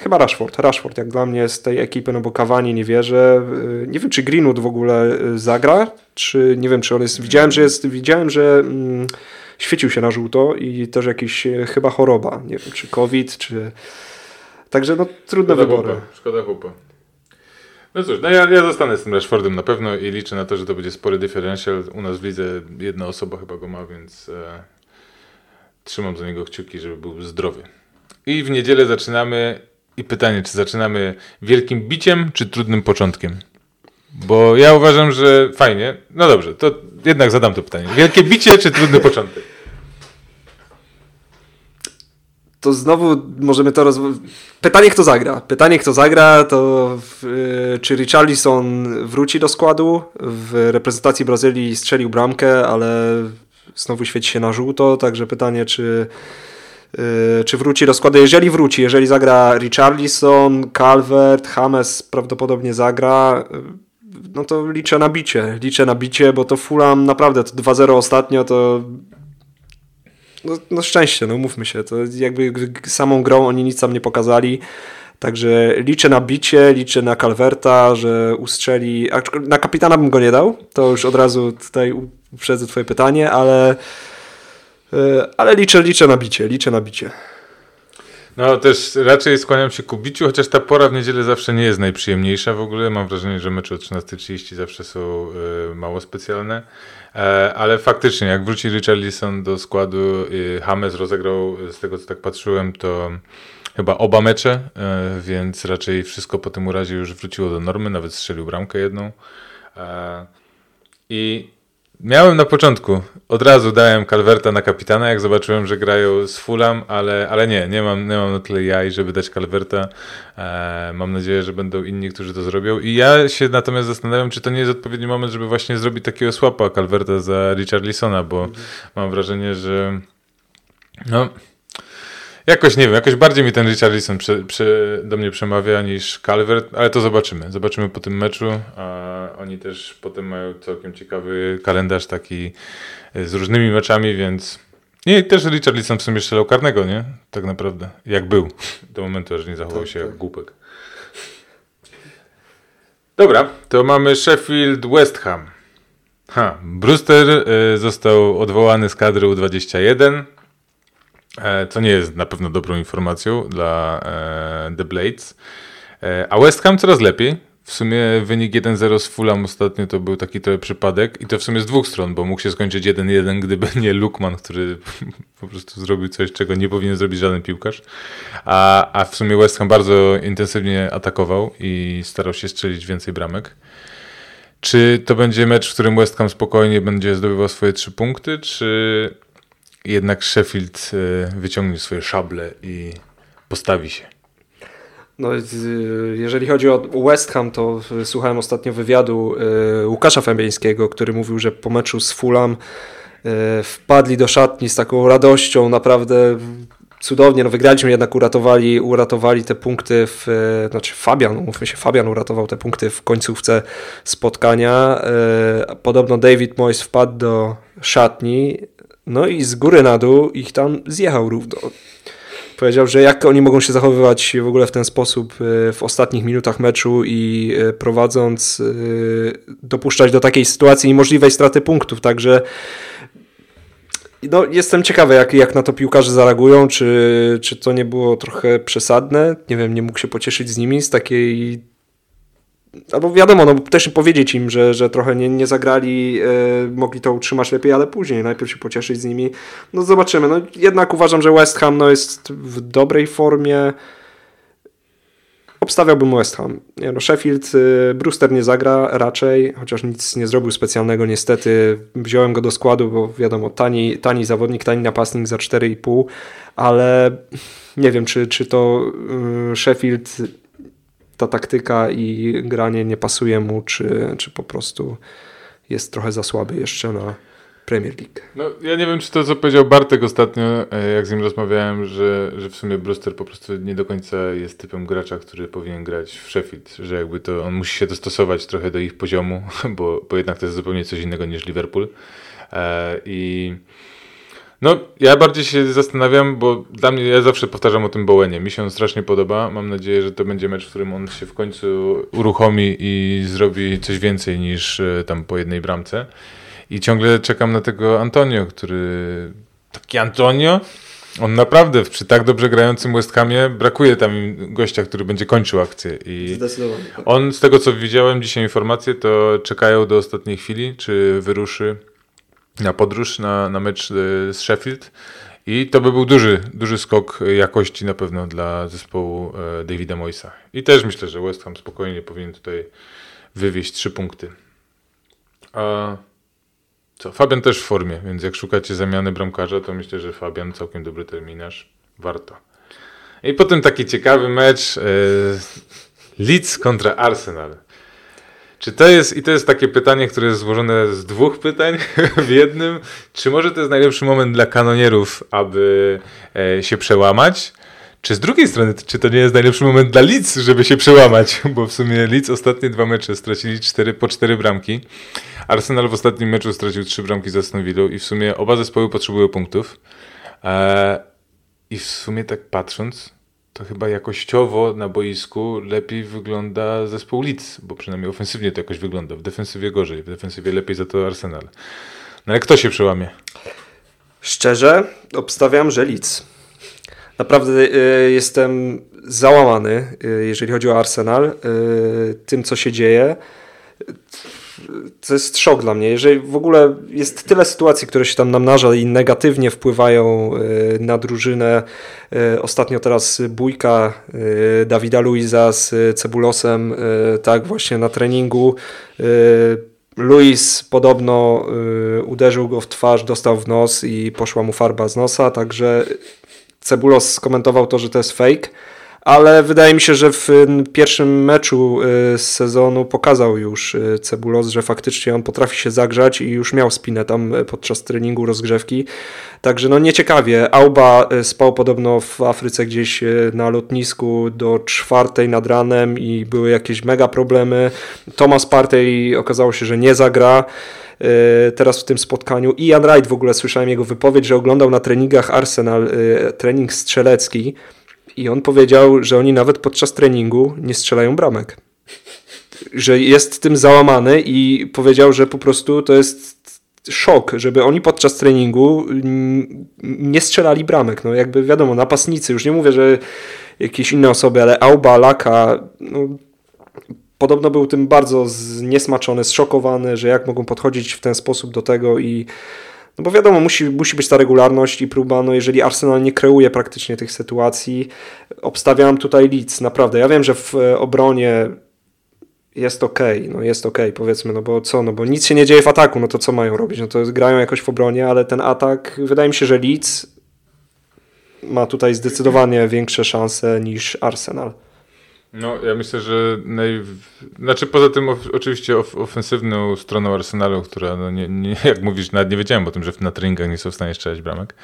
chyba Rashford. Rashford jak dla mnie z tej ekipy, no bo Cavani nie wierzę. Nie wiem, czy Greenwood w ogóle zagra, czy nie wiem, czy on jest... Widziałem, że jest... Widziałem, że... Mm, świecił się na żółto i też jakiś e, chyba choroba, nie wiem, czy COVID, czy Także no trudne Szkoda wybory. Szkoda chłopa. No cóż, no ja, ja zostanę z tym Rashfordem na pewno i liczę na to, że to będzie spory differential. U nas w lidze jedna osoba chyba go ma, więc e, trzymam za niego kciuki, żeby był zdrowy. I w niedzielę zaczynamy i pytanie, czy zaczynamy wielkim biciem, czy trudnym początkiem? Bo ja uważam, że fajnie. No dobrze, to jednak zadam to pytanie. Wielkie bicie, czy trudny początek? To znowu możemy to roz... Pytanie, kto zagra. Pytanie, kto zagra, to y, czy Richarlison wróci do składu. W reprezentacji Brazylii strzelił bramkę, ale znowu świeci się na żółto, także pytanie, czy czy wróci do składu. Jeżeli wróci, jeżeli zagra Richarlison, Calvert, James prawdopodobnie zagra, no to liczę na bicie. Liczę na bicie, bo to Fulham naprawdę to 2-0 ostatnio to no, no szczęście, no mówmy się, to jakby samą grą oni nic tam nie pokazali. Także liczę na bicie, liczę na Calverta, że ustrzeli. Na kapitana bym go nie dał, to już od razu tutaj uprzedzę Twoje pytanie, ale, e, ale liczę, liczę na bicie, liczę na bicie. No też raczej skłaniam się ku biciu, chociaż ta pora w niedzielę zawsze nie jest najprzyjemniejsza w ogóle. Mam wrażenie, że mecze o 13.30 zawsze są y, mało specjalne. E, ale faktycznie, jak wróci Richarlison do składu, James rozegrał, z tego co tak patrzyłem, to chyba oba mecze, y, więc raczej wszystko po tym urazie już wróciło do normy, nawet strzelił bramkę jedną. E, I Miałem na początku. Od razu dałem Calverta na kapitana, jak zobaczyłem, że grają z Fulham, ale, ale nie, nie mam, nie mam na tyle jaj, żeby dać Calverta. E, mam nadzieję, że będą inni, którzy to zrobią. I ja się natomiast zastanawiam, czy to nie jest odpowiedni moment, żeby właśnie zrobić takiego słapa Calverta za Richarlisona, bo mhm. mam wrażenie, że no, Jakoś nie wiem, jakoś bardziej mi ten Richarlison prze, do mnie przemawia niż Calvert, ale to zobaczymy. Zobaczymy po tym meczu. A oni też potem mają całkiem ciekawy kalendarz taki e, z różnymi meczami, więc. Nie, też Richarlison w sumie strzelał karnego, nie? Tak naprawdę. Jak był. Do momentu, aż nie zachował tak, się tak. jak głupek. Dobra, to mamy Sheffield West Ham. Ha, Brewster y, został odwołany z kadry U21. E, co nie jest na pewno dobrą informacją dla e, The Blades. E, a West Ham coraz lepiej. W sumie wynik 1-0 z Fulham ostatnio to był taki trochę przypadek i to w sumie z dwóch stron, bo mógł się skończyć 1-1, gdyby nie Lukman, który po prostu zrobił coś, czego nie powinien zrobić żaden piłkarz. A, a w sumie West Ham bardzo intensywnie atakował i starał się strzelić więcej bramek. Czy to będzie mecz, w którym West Ham spokojnie będzie zdobywał swoje trzy punkty, czy jednak Sheffield e, wyciągnie swoje szable i postawi się. No, jeżeli chodzi o West Ham, to słuchałem ostatnio wywiadu e, Łukasza Fębieńskiego, który mówił, że po meczu z Fulham e, wpadli do szatni z taką radością, naprawdę cudownie, no wygraliśmy, jednak uratowali, uratowali te punkty, w, znaczy Fabian, mówmy się, Fabian uratował te punkty w końcówce spotkania. Podobno David Moyes wpadł do szatni, no i z góry na dół ich tam zjechał równo. Powiedział, że jak oni mogą się zachowywać w ogóle w ten sposób e, w ostatnich minutach meczu i e, prowadząc, e, dopuszczać do takiej sytuacji niemożliwej straty punktów. Także no, jestem ciekawy, jak, jak na to piłkarze zareagują, czy, czy to nie było trochę przesadne. Nie wiem, nie mógł się pocieszyć z nimi z takiej albo wiadomo, no też powiedzieć im, że, że trochę nie, nie zagrali, e, mogli to utrzymać lepiej, ale później najpierw się pocieszyć z nimi. No zobaczymy. No, jednak uważam, że West Ham no, jest w dobrej formie. Obstawiałbym West Ham. Nie, no Sheffield, y, Brewster nie zagra raczej, chociaż nic nie zrobił specjalnego niestety. Wziąłem go do składu, bo wiadomo, tani, tani zawodnik, tani napastnik za 4,5, ale nie wiem, czy, czy to y, Sheffield ta taktyka i granie nie pasuje mu, czy, czy po prostu jest trochę za słaby jeszcze na Premier League. No, ja nie wiem, czy to, co powiedział Bartek ostatnio, e, jak z nim rozmawiałem, że, że w sumie Brewster po prostu nie do końca jest typem gracza, który powinien grać w Sheffield, że jakby to on musi się dostosować trochę do ich poziomu, bo, bo jednak to jest zupełnie coś innego niż Liverpool. E, I no, ja bardziej się zastanawiam, bo dla mnie, ja zawsze powtarzam o tym Bowenie. Mi się on strasznie podoba. Mam nadzieję, że to będzie mecz, w którym on się w końcu uruchomi i zrobi coś więcej niż e, tam po jednej bramce. I ciągle czekam na tego Antonio, który... Taki Antonio? On naprawdę przy tak dobrze grającym West Hamie brakuje tam gościa, który będzie kończył akcję. I Zdecydowanie. On, z tego co widziałem dzisiaj informacje, to czekają do ostatniej chwili, czy wyruszy na podróż, na, na mecz e, z Sheffield. I to by był duży, duży skok jakości na pewno dla zespołu e, Davida Moisa. I też myślę, że West Ham spokojnie powinien tutaj wywieźć trzy punkty. A co? Fabian też w formie, więc jak szukacie zamiany bramkarza, to myślę, że Fabian całkiem dobry terminarz. Warto. I potem taki ciekawy mecz. Leeds kontra Arsenal. Czy to jest, i to jest takie pytanie, które jest złożone z dwóch pytań w jednym, czy może to jest najlepszy moment dla kanonierów, aby e, się przełamać? Czy z drugiej strony, czy to nie jest najlepszy moment dla Leeds, żeby się przełamać? Bo w sumie Leeds ostatnie dwa mecze stracili cztery, po cztery bramki. Arsenal w ostatnim meczu stracił trzy bramki za Aston i w sumie oba zespoły potrzebują punktów. Eee, I w sumie tak patrząc, to chyba jakościowo na boisku lepiej wygląda zespół Leeds, bo przynajmniej ofensywnie to jakoś wygląda. W defensywie gorzej, w defensywie lepiej za to Arsenal. No ale kto się przełamie? Szczerze, obstawiam, że Leeds. Naprawdę y, jestem załamany, y, jeżeli chodzi o Arsenal, y, tym co się dzieje. To jest szok dla mnie. Jeżeli w ogóle jest tyle sytuacji, które się tam namnaża i negatywnie wpływają na drużynę. Ostatnio teraz bójka Dawida Luiza z Cebulosem, tak właśnie na treningu. Luis podobno uderzył go w twarz, dostał w nos i poszła mu farba z nosa, także Cebulos skomentował to, że to jest fake, ale wydaje mi się, że w pierwszym meczu y, z sezonu pokazał już y, Cebulos, że faktycznie on potrafi się zagrzać i już miał spinę tam y, podczas treningu rozgrzewki. Także no nieciekawie. Auba spał podobno w Afryce gdzieś na lotnisku do czwartej nad ranem i były jakieś mega problemy. Thomas Partey okazało się, że nie zagra. Teraz w tym spotkaniu. Ian Wright w ogóle słyszałem jego wypowiedź, że oglądał na treningach Arsenal trening strzelecki i on powiedział, że oni nawet podczas treningu nie strzelają bramek. Że jest tym załamany i powiedział, że po prostu to jest szok, żeby oni podczas treningu nie strzelali bramek. No jakby wiadomo, napastnicy, już nie mówię, że jakieś inne osoby, ale Auba, Laka, no, podobno był tym bardzo zniesmaczony, zszokowany, że jak mogą podchodzić w ten sposób do tego i no bo wiadomo, musi, musi być ta regularność i próba, no jeżeli Arsenal nie kreuje praktycznie tych sytuacji, obstawiam tutaj Leeds, naprawdę. Ja wiem, że w obronie jest ok, no jest ok, powiedzmy, no bo co, no bo nic się nie dzieje w ataku, no to co mają robić? No to grają jakoś w obronie, ale ten atak, wydaje mi się, że Leeds ma tutaj zdecydowanie większe szanse niż Arsenal. No, ja myślę, że naj... znaczy poza tym oczywiście of, ofensywną stroną Arsenalu, która, no nie, nie, jak mówisz, nawet nie wiedziałem o tym, że na treningach nie są w stanie strzelać bramek,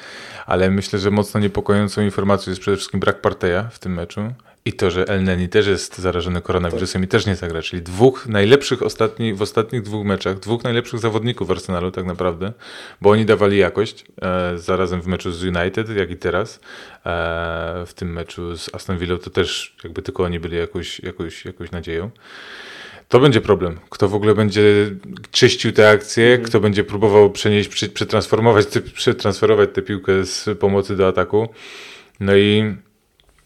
ale myślę, że mocno niepokojącą informacją jest przede wszystkim brak Parteja w tym meczu i to, że El Neni też jest zarażony koronawirusem i też nie zagra, czyli dwóch najlepszych ostatni, w ostatnich dwóch meczach, dwóch najlepszych zawodników Arsenalu tak naprawdę, bo oni dawali jakość, e, zarazem w meczu z United, jak i teraz, e, w tym meczu z Aston Villa to też jakby tylko oni byli jakąś, jakąś, jakąś nadzieją. To będzie problem. Kto w ogóle będzie czyścił te akcje, mm. kto będzie próbował przenieść, przetransformować, przetransferować tę piłkę z pomocy do ataku. No i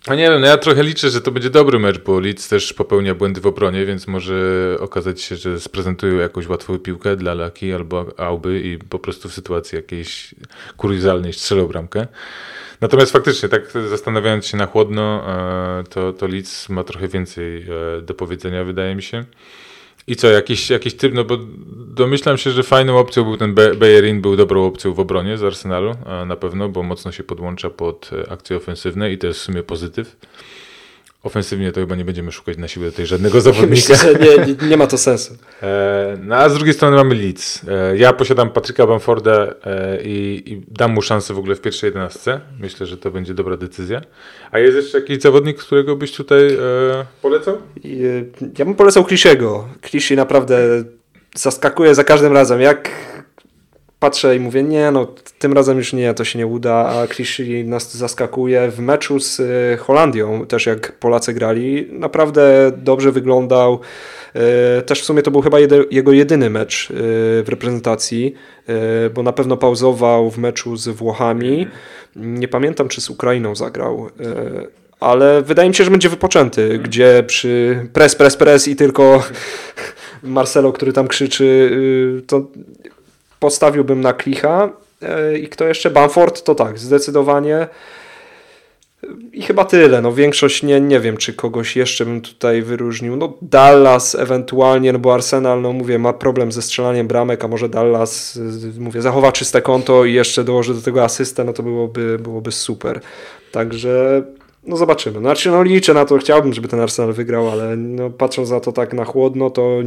no nie wiem, no ja trochę liczę, że to będzie dobry mecz, bo Leeds też popełnia błędy w obronie, więc może okazać się, że sprezentują jakąś łatwą piłkę dla Laki albo Auby i po prostu w sytuacji jakiejś kuriozalnej strzelą bramkę. Natomiast faktycznie, tak zastanawiając się na chłodno, e, to, to Leeds ma trochę więcej e, do powiedzenia, wydaje mi się. I co, jakiś, jakiś typ, no bo domyślam się, że fajną opcją był ten Bellerin, był dobrą opcją w obronie z Arsenalu, na pewno, bo mocno się podłącza pod e, akcje ofensywne i to jest w sumie pozytyw. Ofensywnie to chyba nie będziemy szukać na siłę tutaj żadnego zawodnika. Myślę, nie, nie, ma to sensu. E, no a z drugiej strony mamy Leeds. E, ja posiadam Patryka Bamforda e, i, i, dam mu szansę w ogóle w pierwszej jedenastce. Myślę, że to będzie dobra decyzja. A jest jeszcze jakiś zawodnik, którego byś tutaj polecał? Ja bym polecał Kliszego. Kliszy naprawdę zaskakuje za każdym razem. Jak patrzę i mówię, nie, no tym razem już nie, to się nie uda, a Clichy nas zaskakuje. W meczu z e, Holandią, też jak Polacy grali, naprawdę dobrze wyglądał. E, też w sumie to był chyba jego jedyny mecz e, w reprezentacji, bo na pewno pauzował w meczu z Włochami. Nie pamiętam, czy z Ukrainą zagrał ale wydaje mi się, że będzie wypoczęty, gdzie przy press, press, press i tylko Marcelo, który tam krzyczy, y, to postawiłbym na Klicha e, i kto jeszcze? Bamford, to tak, zdecydowanie. I chyba tyle. No większość nie, nie wiem, czy kogoś jeszcze bym tutaj wyróżnił. No Dallas ewentualnie, no bo Arsenal, no mówię, ma problem ze strzelaniem bramek, a może Dallas, mówię, zachowa czyste konto i jeszcze dołoży do tego asystę, no to byłoby, byłoby super. Także no zobaczymy. Znaczy, no liczę na to, chciałbym, żeby ten Arsenal wygrał, ale no, patrząc na to tak na chłodno, to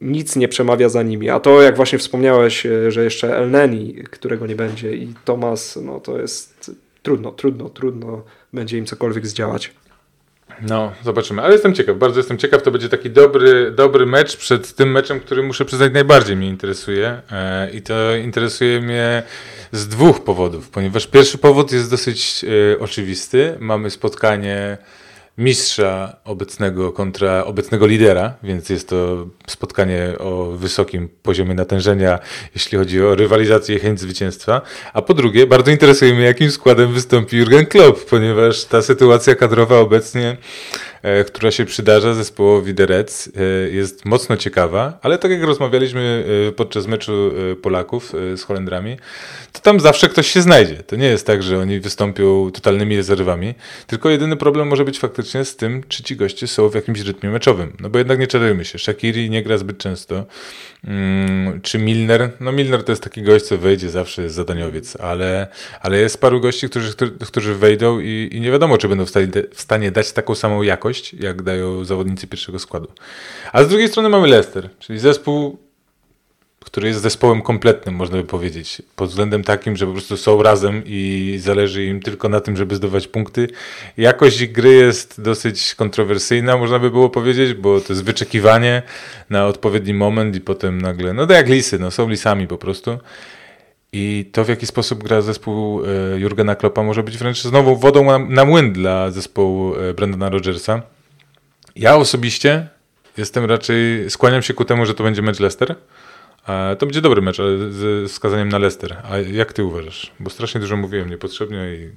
nic nie przemawia za nimi. A to, jak właśnie wspomniałeś, e, że jeszcze El Neni, którego nie będzie i Tomas, no to jest trudno, trudno, trudno będzie im cokolwiek zdziałać. No, zobaczymy. Ale jestem ciekaw, bardzo jestem ciekaw. To będzie taki dobry, dobry mecz przed tym meczem, który muszę przyznać najbardziej mnie interesuje. E, I to interesuje mnie z dwóch powodów, ponieważ pierwszy powód jest dosyć e, oczywisty. Mamy spotkanie mistrza obecnego kontra obecnego lidera, więc jest to spotkanie o wysokim poziomie natężenia, jeśli chodzi o rywalizację i chęć zwycięstwa. A po drugie, bardzo interesuje mnie, jakim składem wystąpi Jurgen Klopp, ponieważ ta sytuacja kadrowa obecnie która się przydarza zespołowi The Reds, e, jest mocno ciekawa, ale tak jak rozmawialiśmy e, podczas meczu Polaków z Holendrami, to tam zawsze ktoś się znajdzie. To nie jest tak, że oni wystąpią totalnymi rezerwami, tylko jedyny problem może być faktycznie z tym, czy ci goście są w jakimś rytmie meczowym. No bo jednak nie czarujmy się, Shakiri nie gra zbyt często, mm, czy Milner, no Milner to jest taki gość, co wejdzie zawsze, jest zadaniowiec, ale, ale jest paru gości, którzy, którzy wejdą i, i nie wiadomo, czy będą w stanie, w stanie dać taką samą jakość, jak dają zawodnicy pierwszego składu. A z drugiej strony mamy Leicester, czyli zespół, który jest zespołem kompletnym, można by powiedzieć, pod względem takim, że po prostu są razem i zależy im tylko na tym, żeby zdobywać punkty. Jakość gry jest dosyć kontrowersyjna, można by było powiedzieć, bo to jest wyczekiwanie na odpowiedni moment i potem nagle, no to jak lisy, no są lisami po prostu. I to, w jaki sposób gra zespół e, Jurgena Kloppa, może być wręcz znowu wodą na młyn dla zespołu e, Brandona Rodgersa. Ja osobiście jestem raczej, skłaniam się ku temu, że to będzie mecz Leicester. To będzie dobry mecz, ale z wskazaniem na Leicester. A jak ty uważasz? Bo strasznie dużo mówiłem niepotrzebnie i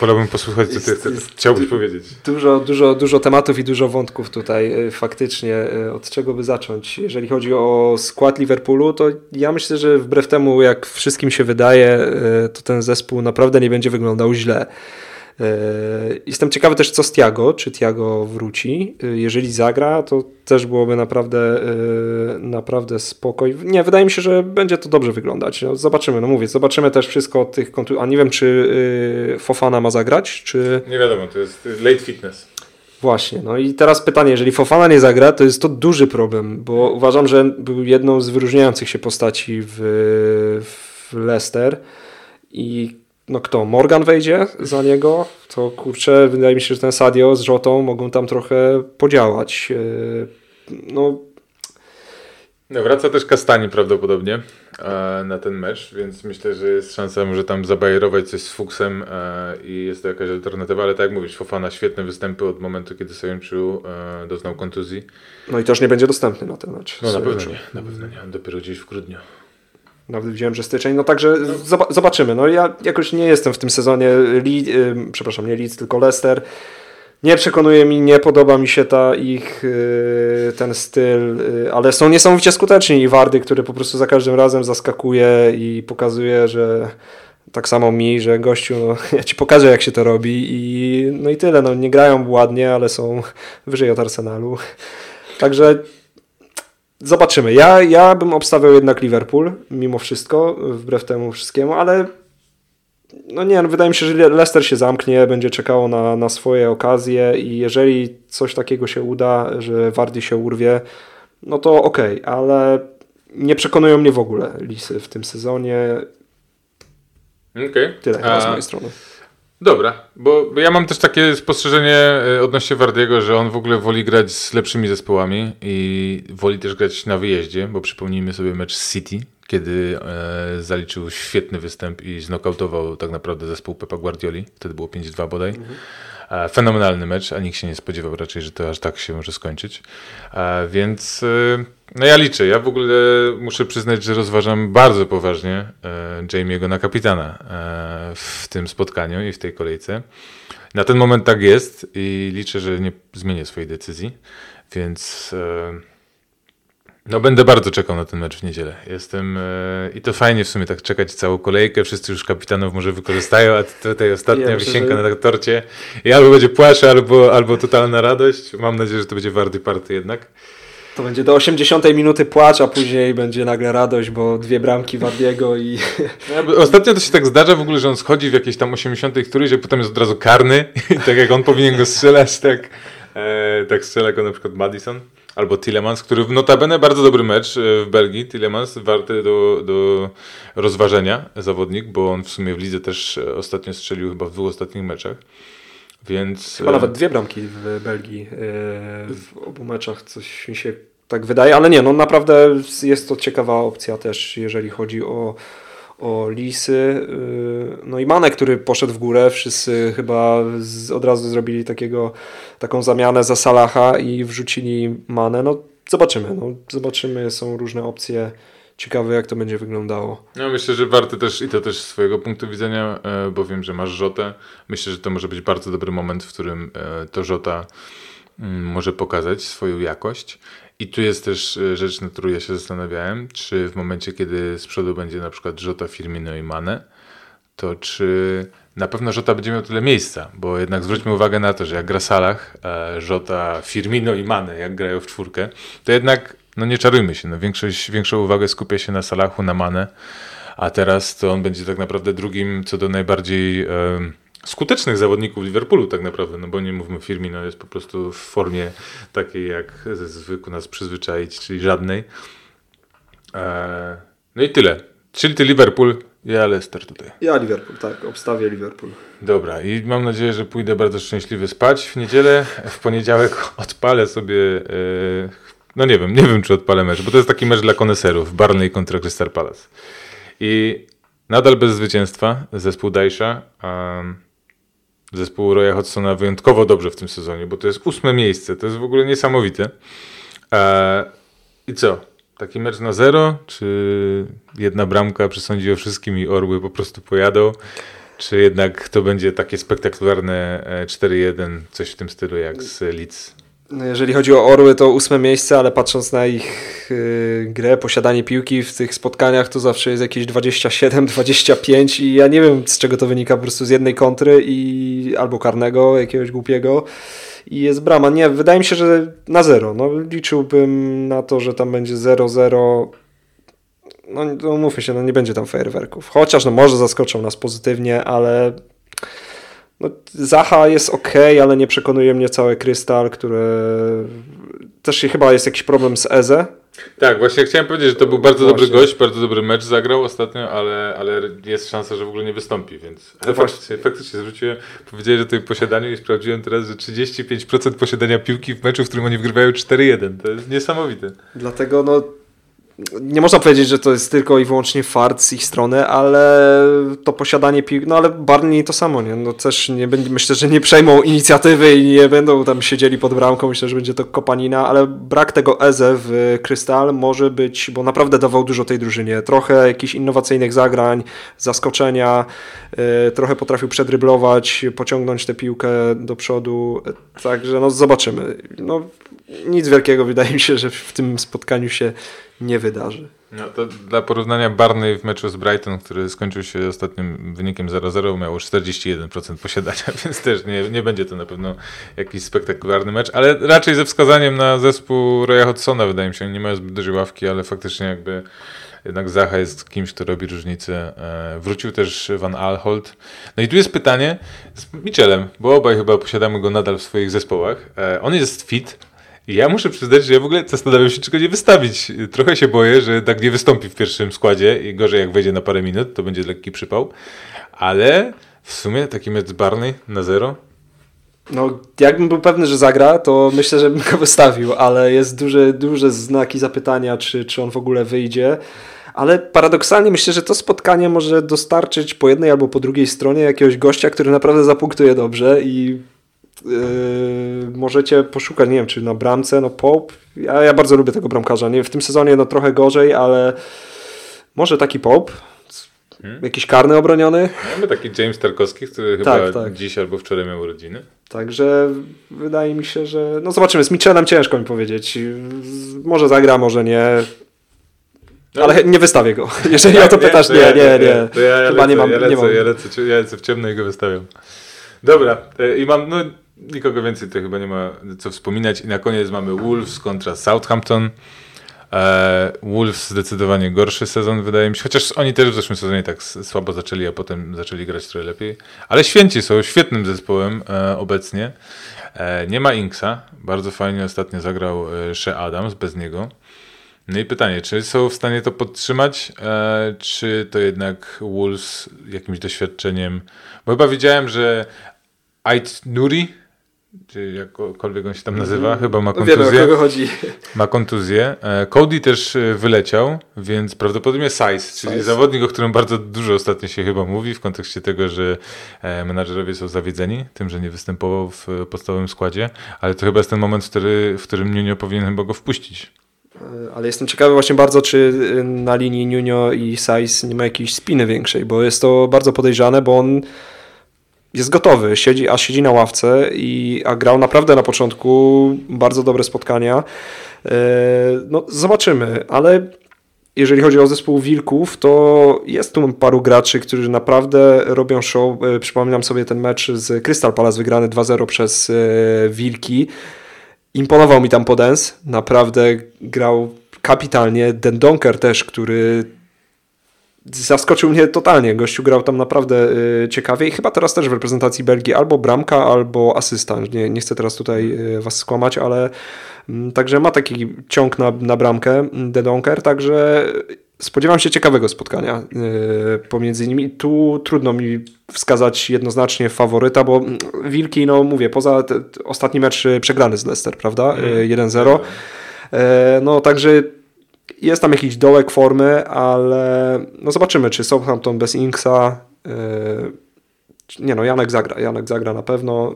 wolałbym posłuchać, co ty jest, jest, chciałbyś powiedzieć. Dużo, dużo, dużo tematów i dużo wątków tutaj y, faktycznie. Y, od czego by zacząć? Jeżeli chodzi o skład Liverpoolu, to ja myślę, że wbrew temu, jak wszystkim się wydaje, y, to ten zespół naprawdę nie będzie wyglądał źle. E, jestem ciekawy też, co z Tiago, czy Tiago wróci. E, jeżeli zagra, to też byłoby naprawdę, e, naprawdę spokoj. Nie, wydaje mi się, że będzie to dobrze wyglądać. No, zobaczymy, no mówię, zobaczymy też wszystko od tych kontuzji. A nie wiem, czy Fofana ma zagrać, czy... Nie wiadomo, to jest late fitness. Właśnie, no i teraz pytanie, jeżeli Fofana nie zagra, to jest to duży problem, bo uważam, że był jedną z wyróżniających się postaci w, w Leicester i no kto, Morgan wejdzie za niego, to kurczę, wydaje mi się, że ten Sadio z Rzotą mogą tam trochę podziałać. E, no, no, wraca też Kastani prawdopodobnie e, na ten mecz, więc myślę, że jest szansa może tam zabajerować coś z Fuksem e, i jest to jakaś alternatywa, ale tak jak mówisz, Fofana świetne występy od momentu, kiedy Sojunczu doznał kontuzji. No i też nie będzie dostępny na ten mecz. No na pewno nie, na pewno nie, dopiero gdzieś w grudniu. Nawet widziałem, że styczeń. No także zobaczymy. No ja jakoś nie jestem w tym sezonie, yy, przepraszam, nie Leeds, tylko Leicester. Nie przekonuje mi, nie podoba mi się ta ich yy, ten styl, yy, ale są niesamowicie skuteczni i Wardy, który po prostu za każdym razem zaskakuje i pokazuje, że tak samo mi, że gościu, no, ja ci pokażę jak się to robi i no i tyle, no nie grają ładnie, ale są wyżej od Arsenalu. Także Zobaczymy. Ja, ja bym obstawiał jednak Liverpool, mimo wszystko, wbrew temu wszystkiemu, ale no nie, no wydaje mi się, że Leicester się zamknie, będzie czekało na, na swoje okazje i jeżeli coś takiego się uda, że Wardy się urwie, no to okej, okay, ale nie przekonują mnie w ogóle Lisy w tym sezonie. Okej. Okay. Tyle A... z mojej strony. Dobra, bo ja mam też takie spostrzeżenie e, odnośnie Wardiego, że on w ogóle woli grać z lepszymi zespołami i woli też grać na wyjeździe, bo przypomnijmy sobie mecz City, kiedy e, zaliczył świetny występ i znokautował tak naprawdę zespół Pepa Guardioli. Wtedy było 5-2 bodaj. Mhm. E, fenomenalny mecz, a nikt się nie spodziewał raczej, że to aż tak się może skończyć. E, więc e, no ja liczę. Ja w ogóle muszę przyznać, że rozważam bardzo poważnie Jamie'ego na kapitana w tym spotkaniu i w tej kolejce. Na ten moment tak jest i liczę, że nie zmienię swojej decyzji. Więc no będę bardzo czekał na ten mecz w niedzielę. Jestem e, i to fajnie w sumie tak czekać całą kolejkę. Wszyscy już kapitanów może wykorzystają, a tutaj ostatnia ja wisienka że... na torcie. I albo będzie płaszcz, albo, albo totalna radość. Mam nadzieję, że to będzie warty party jednak. To będzie do 80 minuty płacz, a później będzie nagle radość, bo dwie bramki Wardiego i... No, ostatnio to się tak zdarza w ogóle, że on schodzi w jakieś tam 80 któryś, że potem jest od razu karny tak jak on powinien go strzelać, tak, e, tak strzela go na przykład Madison albo Tillemans, który w notabene bardzo dobry mecz e, w Belgii, Tillemans, warty do, do rozważenia zawodnik, bo on w sumie w lidze też e, ostatnio strzelił chyba w dwóch ostatnich meczach. Więc, Chyba nawet dwie bramki w Belgii w obu meczach, coś mi się tak wydaje, ale nie, no naprawdę jest to ciekawa opcja też, jeżeli chodzi o, o Lisy. No i Mane, który poszedł w górę, wszyscy chyba z, od razu zrobili takiego, taką zamianę za Salaha i wrzucili Mane. No zobaczymy, no, zobaczymy, są różne opcje. Ciekawe, jak to będzie wyglądało. No, myślę, że warto też i to też z swojego punktu widzenia, bo wiem, że masz Rzotę. Myślę, że to może być bardzo dobry moment, w którym to Rzota może pokazać swoją jakość. I tu jest też e, rzecz, na którą ja się zastanawiałem, czy w momencie, kiedy z przodu będzie na przykład Żota, Firmino i Mane, to czy na pewno Żota będzie miał tyle miejsca, bo jednak zwróćmy uwagę na to, że jak gra Salah, Żota, Firmino i Mane, jak grają w czwórkę, to jednak, no nie czarujmy się, no większość, większą uwagę skupia się na Salahu, na Mane, a teraz to on będzie tak naprawdę drugim co do najbardziej skutecznych zawodników Liverpoolu tak naprawdę, no bo nie mówmy Firmino jest po prostu w formie takiej jak zwykł nas przyzwyczaić, czyli żadnej. Eee, no i tyle. Czyli ty Liverpool, ja Leicester tutaj. Ja Liverpool, tak, obstawię Liverpool. Dobra i mam nadzieję, że pójdę bardzo szczęśliwy spać w niedzielę. W poniedziałek odpalę sobie, e, no nie wiem, nie wiem czy odpalę mecz, bo to jest taki mecz dla koneserów, Barney kontra Crystal Palace. I nadal bez zwycięstwa zespół Dajsza. Um, zespół Roya Hodgsona wyjątkowo dobrze w tym sezonie, bo to jest ósme miejsce, to jest w ogóle niesamowite. Eee, I co? Taki mecz na zero? Czy jedna bramka przesądzi o wszystkim i Orły po prostu pojadą? Czy jednak to będzie takie spektakularne 4-1, e, coś w tym stylu jak z Leeds? Jeżeli chodzi o Orły, to ósme miejsce, ale patrząc na ich yy, grę, posiadanie piłki w tych spotkaniach, to zawsze jest jakieś 27-25 i ja nie wiem z czego to wynika, po prostu z jednej kontry i albo karnego, jakiegoś głupiego i jest brama. Nie, wydaje mi się, że na zero. No, liczyłbym na to, że tam będzie 0-0. No, no mówmy się, no nie będzie tam fajerwerków. Chociaż no może zaskoczą nas pozytywnie, ale no, Zaha jest ok, ale nie przekonuje mnie cały Krystal, które też chyba jest jakiś problem z Eze. Tak, właśnie chciałem powiedzieć, że to był bardzo właśnie. dobry gość, bardzo dobry mecz zagrał ostatnio, ale, ale jest szansa, że w ogóle nie wystąpi, więc ale faktycznie, faktycznie zwróciłem, powiedzieli, że tutaj posiadaniu i sprawdziłem teraz, że 35% posiadania piłki w meczu, w którym oni wygrywają 4-1. To jest niesamowite. Dlatego no nie można powiedzieć, że to jest tylko i wyłącznie fart z ich strony, ale to posiadanie piłki, no ale Barney to samo, nie? No też nie myślę, że nie przejmą inicjatywy i nie będą tam siedzieli pod bramką, myślę, że będzie to kopanina, ale brak tego Eze w Krystal może być, bo naprawdę dawał dużo tej drużynie, trochę jakichś innowacyjnych zagrań, zaskoczenia, yy, trochę potrafił przedryblować, pociągnąć tę piłkę do przodu, także no zobaczymy. No nic wielkiego wydaje mi się, że w tym spotkaniu się nie wydarzy. No to dla porównania Barney w meczu z Brighton, który skończył się ostatnim wynikiem 0-0, miało 41% posiadania, więc też nie, nie będzie to na pewno jakiś spektakularny mecz, ale raczej ze wskazaniem na zespół Roya Hodgsona wydaje mi się, nie mają zbyt dużej ławki, ale faktycznie jakby jednak Zacha jest kimś, kto robi różnicę. E, wrócił też Van Alhold. No i tu jest pytanie z Michelem, bo obaj chyba posiadamy go nadal w swoich zespołach. E, on jest fit, ja muszę przyznać, że ja w ogóle zastanawiam się, czego nie wystawić. Trochę się boję, że tak nie wystąpi w pierwszym składzie i gorzej jak wejdzie na parę minut, to będzie lekki przypał. Ale w sumie taki mecz Barney na zero. No, jakbym był pewny, że zagra, to myślę, że bym go wystawił, ale jest duże, duże znaki zapytania, czy, czy on w ogóle wyjdzie. Ale paradoksalnie myślę, że to spotkanie może dostarczyć po jednej albo po drugiej stronie jakiegoś gościa, który naprawdę zapunktuje dobrze i Yy, możecie poszukać, nie wiem, czy na bramce, no Pope, ja, ja bardzo lubię tego bramkarza, nie w tym sezonie no trochę gorzej, ale może taki Pope, hmm. jakiś karny obroniony. Mamy taki James Tarkowski, który tak, chyba tak. dziś albo wczoraj miał urodziny. Także wydaje mi się, że no zobaczymy, z Michelem ciężko mi powiedzieć, może zagra, może nie, no. ale nie wystawię go. Jeżeli o to pytasz, nie, nie, nie. To ja, Chyba lecę, nie mam. Ja lecę, nie mam. Ja, lecę, ja lecę w ciemno i go wystawiam. Dobra, e, i mam, no nikogo więcej to chyba nie ma co wspominać. I na koniec mamy Wolves kontra Southampton. E, Wolves zdecydowanie gorszy sezon, wydaje mi się, chociaż oni też w zeszłym sezonie tak słabo zaczęli, a potem zaczęli grać trochę lepiej. Ale święci są świetnym zespołem e, obecnie. E, nie ma Inksa, bardzo fajnie ostatnio zagrał e, Shea Adams bez niego. No i pytanie, czy są w stanie to podtrzymać, e, czy to jednak Wolves jakimś doświadczeniem, bo chyba widziałem, że Ait Nuri czy jakkolwiek on się tam nazywa, mm. chyba ma kontuzję. Wiemy, o kogo chodzi. Ma kontuzję. E, Cody też e, wyleciał, więc prawdopodobnie Size, czyli Size. zawodnik, o którym bardzo dużo ostatnio się chyba mówi w kontekście tego, że e, menadżerowie są zawiedzeni tym, że nie występował w podstawowym składzie, ale to chyba jest ten moment, w którym Nunio powinien chyba go wpuścić. Ale jestem ciekawy właśnie bardzo, czy na linii Nunio i Size nie ma jakiejś spiny większej, bo jest to bardzo podejrzane, bo on jest gotowy, siedzi, a siedzi na ławce, i, a grał naprawdę na początku bardzo dobre spotkania. E, no, zobaczymy, ale jeżeli chodzi o zespół Wilków, to jest tu paru graczy, którzy naprawdę robią show. E, przypominam sobie ten mecz z Crystal Palace wygrany 2-0 przez e, Wilki. Imponował mi tam Podens, naprawdę grał kapitalnie. Den Donker też, który zaskoczył mnie totalnie. Gościu grał tam naprawdę y, ciekawie i chyba teraz też w reprezentacji Belgii albo bramka, albo asystent. Nie, nie chcę teraz tutaj y, was skłamać, ale y, także ma taki ciąg na, na bramkę De Donker, także spodziewam się ciekawego spotkania y, pomiędzy nimi. Tu trudno mi wskazać jednoznacznie faworyta, bo mm, Wilki, no mówię, poza te, ostatni mecz przegrany z Leicester, prawda? Mm. 1-0. No także jest tam jakiś dołek formy, ale no zobaczymy, czy Southampton bez Inksa. Yy, nie no, Janek zagra. Janek zagra na pewno.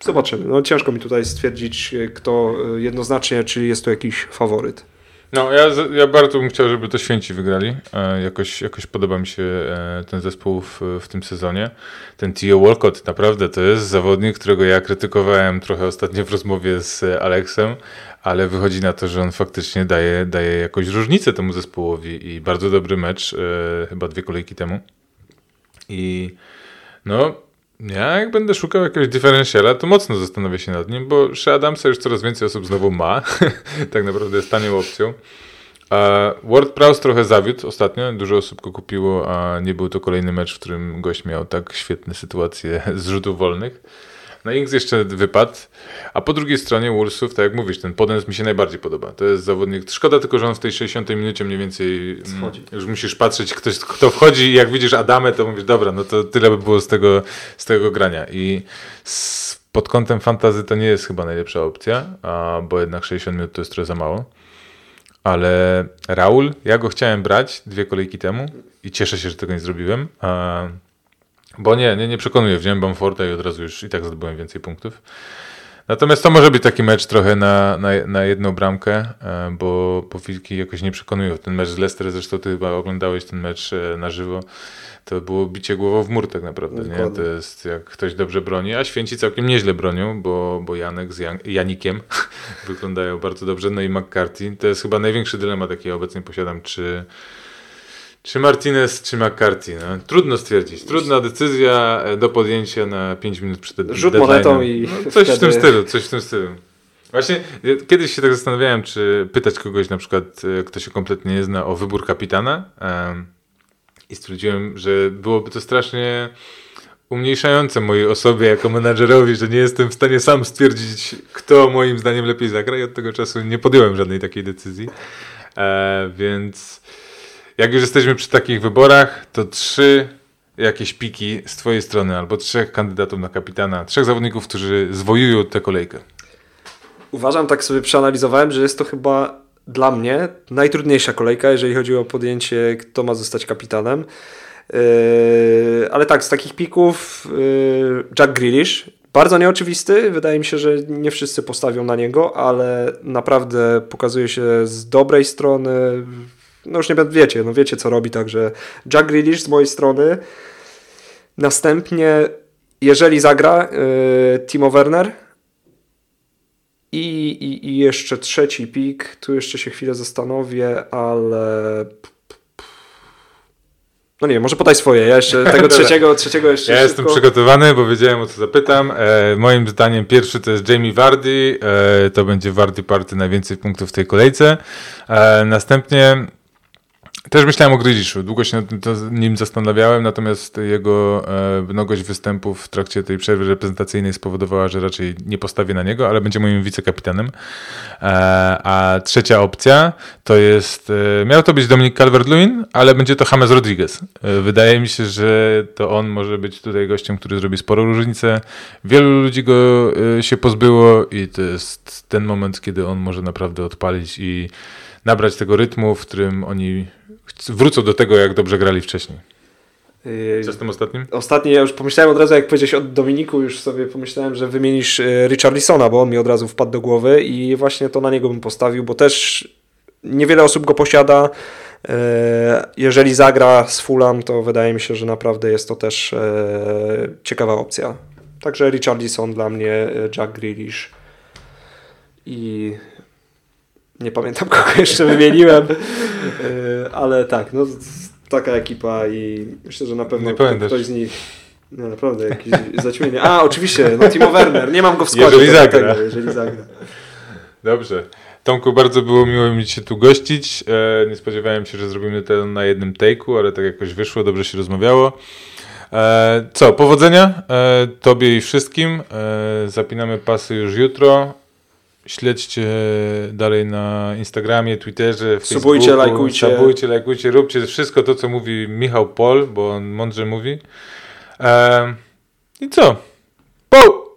zobaczymy. No, ciężko mi tutaj stwierdzić, kto jednoznacznie, czy jest to jakiś faworyt. No, ja, ja bardzo bym chciał, żeby to Święci wygrali. E, jakoś, jakoś podoba mi się e, ten zespół w, w tym sezonie. Ten Tio Walcott naprawdę to jest zawodnik, którego ja krytykowałem trochę ostatnio w rozmowie z Aleksem, ale wychodzi na to, że on faktycznie daje, daje jakąś różnicę temu zespołowi i bardzo dobry mecz, e, chyba dwie kolejki temu. I no, ja jak będę szukał jakiegoś diferencjala, to mocno zastanowię się nad nim, bo Shea Adamsa już coraz więcej osób znowu ma. tak naprawdę jest tanią opcją. Ward Prowse trochę zawiódł ostatnio, dużo osób go kupiło, a nie był to kolejny mecz, w którym gość miał tak świetne sytuacje z rzutów wolnych. Na Ings jeszcze wypadł, a po drugiej stronie Wolvesów, tak jak mówisz, ten Podens mi się najbardziej podoba. To jest zawodnik, szkoda tylko, że on w tej 60 minucie mniej więcej mm, już musisz patrzeć, ktoś, kto wchodzi i jak widzisz Adamę, to mówisz, dobra, no to tyle by było z tego, z tego grania. I z, pod kątem fantazy to nie jest chyba najlepsza opcja, a, bo jednak 60 minut to jest trochę za mało. Ale Raul, ja go chciałem brać dwie kolejki temu i cieszę się, że tego nie zrobiłem. A, bo nie, nie, nie przekonuję. Wziąłem Bamforta i od razu już i tak zdobyłem więcej punktów. Natomiast to może być taki mecz trochę na, na, na jedną bramkę, e, bo, bo Wilki jakoś nie przekonują. Ten mecz z Leicester, zresztą ty chyba oglądałeś ten mecz e, na żywo, to było bicie głową w mur tak naprawdę. Nie? To jest jak ktoś dobrze broni, a święci całkiem nieźle bronią, bo, bo Janek z Jan Janikiem wyglądają bardzo dobrze. No i McCarthy, to jest chyba największy dylemat, jaki ja obecnie posiadam, czy czy Martinez, czy McCarthy? No, trudno stwierdzić. Trudna decyzja e, do podjęcia na 5 minut przed Rzut monetą i no, coś wtedy... w tym stylu, coś w tym stylu. Właśnie kiedyś się tak zastanawiałem, czy pytać kogoś na przykład, e, kto się kompletnie nie zna o wybór kapitana um, i stwierdziłem, że byłoby to strasznie umniejszające mojej osobie jako menadżerowi, że nie jestem w stanie sam stwierdzić, kto moim zdaniem lepiej zagra i od tego czasu nie podjąłem żadnej takiej decyzji. E, więc jak już jesteśmy przy takich wyborach, to trzy jakieś piki z twojej strony, albo trzech kandydatów na kapitana, trzech zawodników, którzy zwojują tę kolejkę. Uważam, tak sobie przeanalizowałem, że jest to chyba dla mnie najtrudniejsza kolejka, jeżeli chodzi o podjęcie, kto ma zostać kapitanem. Yy, ale tak, z takich pików yy, Jack Grealish, bardzo nieoczywisty, wydaje mi się, że nie wszyscy postawią na niego, ale naprawdę pokazuje się z dobrej strony, no już nie wiecie, no wiecie co robi, także Jack Grealish z mojej strony. Następnie, jeżeli zagra yy, Timo Werner i, i, i jeszcze trzeci pik, tu jeszcze się chwilę zastanowię, ale No nie, może podaj swoje. Ja jeszcze tego trzeciego, trzeciego jeszcze. Ja szybko. jestem przygotowany, bo wiedziałem o co zapytam. E, moim zdaniem pierwszy to jest Jamie Vardy. E, to będzie Vardy Party najwięcej punktów w tej kolejce. E, następnie też myślałem o Gryziszu, długo się nad nim zastanawiałem, natomiast jego e, mnogość występów w trakcie tej przerwy reprezentacyjnej spowodowała, że raczej nie postawię na niego, ale będzie moim wicekapitanem. E, a trzecia opcja to jest, e, miał to być Dominik Calvert-Lewin, ale będzie to James Rodriguez. Wydaje mi się, że to on może być tutaj gościem, który zrobi sporą różnicę. Wielu ludzi go się pozbyło i to jest ten moment, kiedy on może naprawdę odpalić i nabrać tego rytmu, w którym oni wrócą do tego, jak dobrze grali wcześniej. Yy, Co z tym ostatnim? Ostatni, ja już pomyślałem od razu, jak powiedziałeś o Dominiku, już sobie pomyślałem, że wymienisz yy, Richarlisona, bo on mi od razu wpadł do głowy i właśnie to na niego bym postawił, bo też niewiele osób go posiada. Yy, jeżeli zagra z Fulham, to wydaje mi się, że naprawdę jest to też ciekawa opcja. Także Richarlison dla mnie, Jack Grealish i nie pamiętam kogo jeszcze wymieniłem, e, ale tak, no taka ekipa i myślę, że na pewno ktoś z nich no naprawdę jakieś zaćmienie. A, oczywiście, no Timo Werner, nie mam go w składzie. Jeżeli zagra. Tego, jeżeli zagra. Dobrze. Tomku, bardzo było miło mi się tu gościć. E, nie spodziewałem się, że zrobimy to na jednym take'u, ale tak jakoś wyszło, dobrze się rozmawiało. E, co, powodzenia Tobie i wszystkim. Zapinamy pasy już jutro. Śledźcie dalej na Instagramie, Twitterze, Facebooku. Subujcie, lajkujcie. Subujcie, lajkujcie, róbcie wszystko to, co mówi Michał Pol, bo on mądrze mówi. Ehm, I co? Po!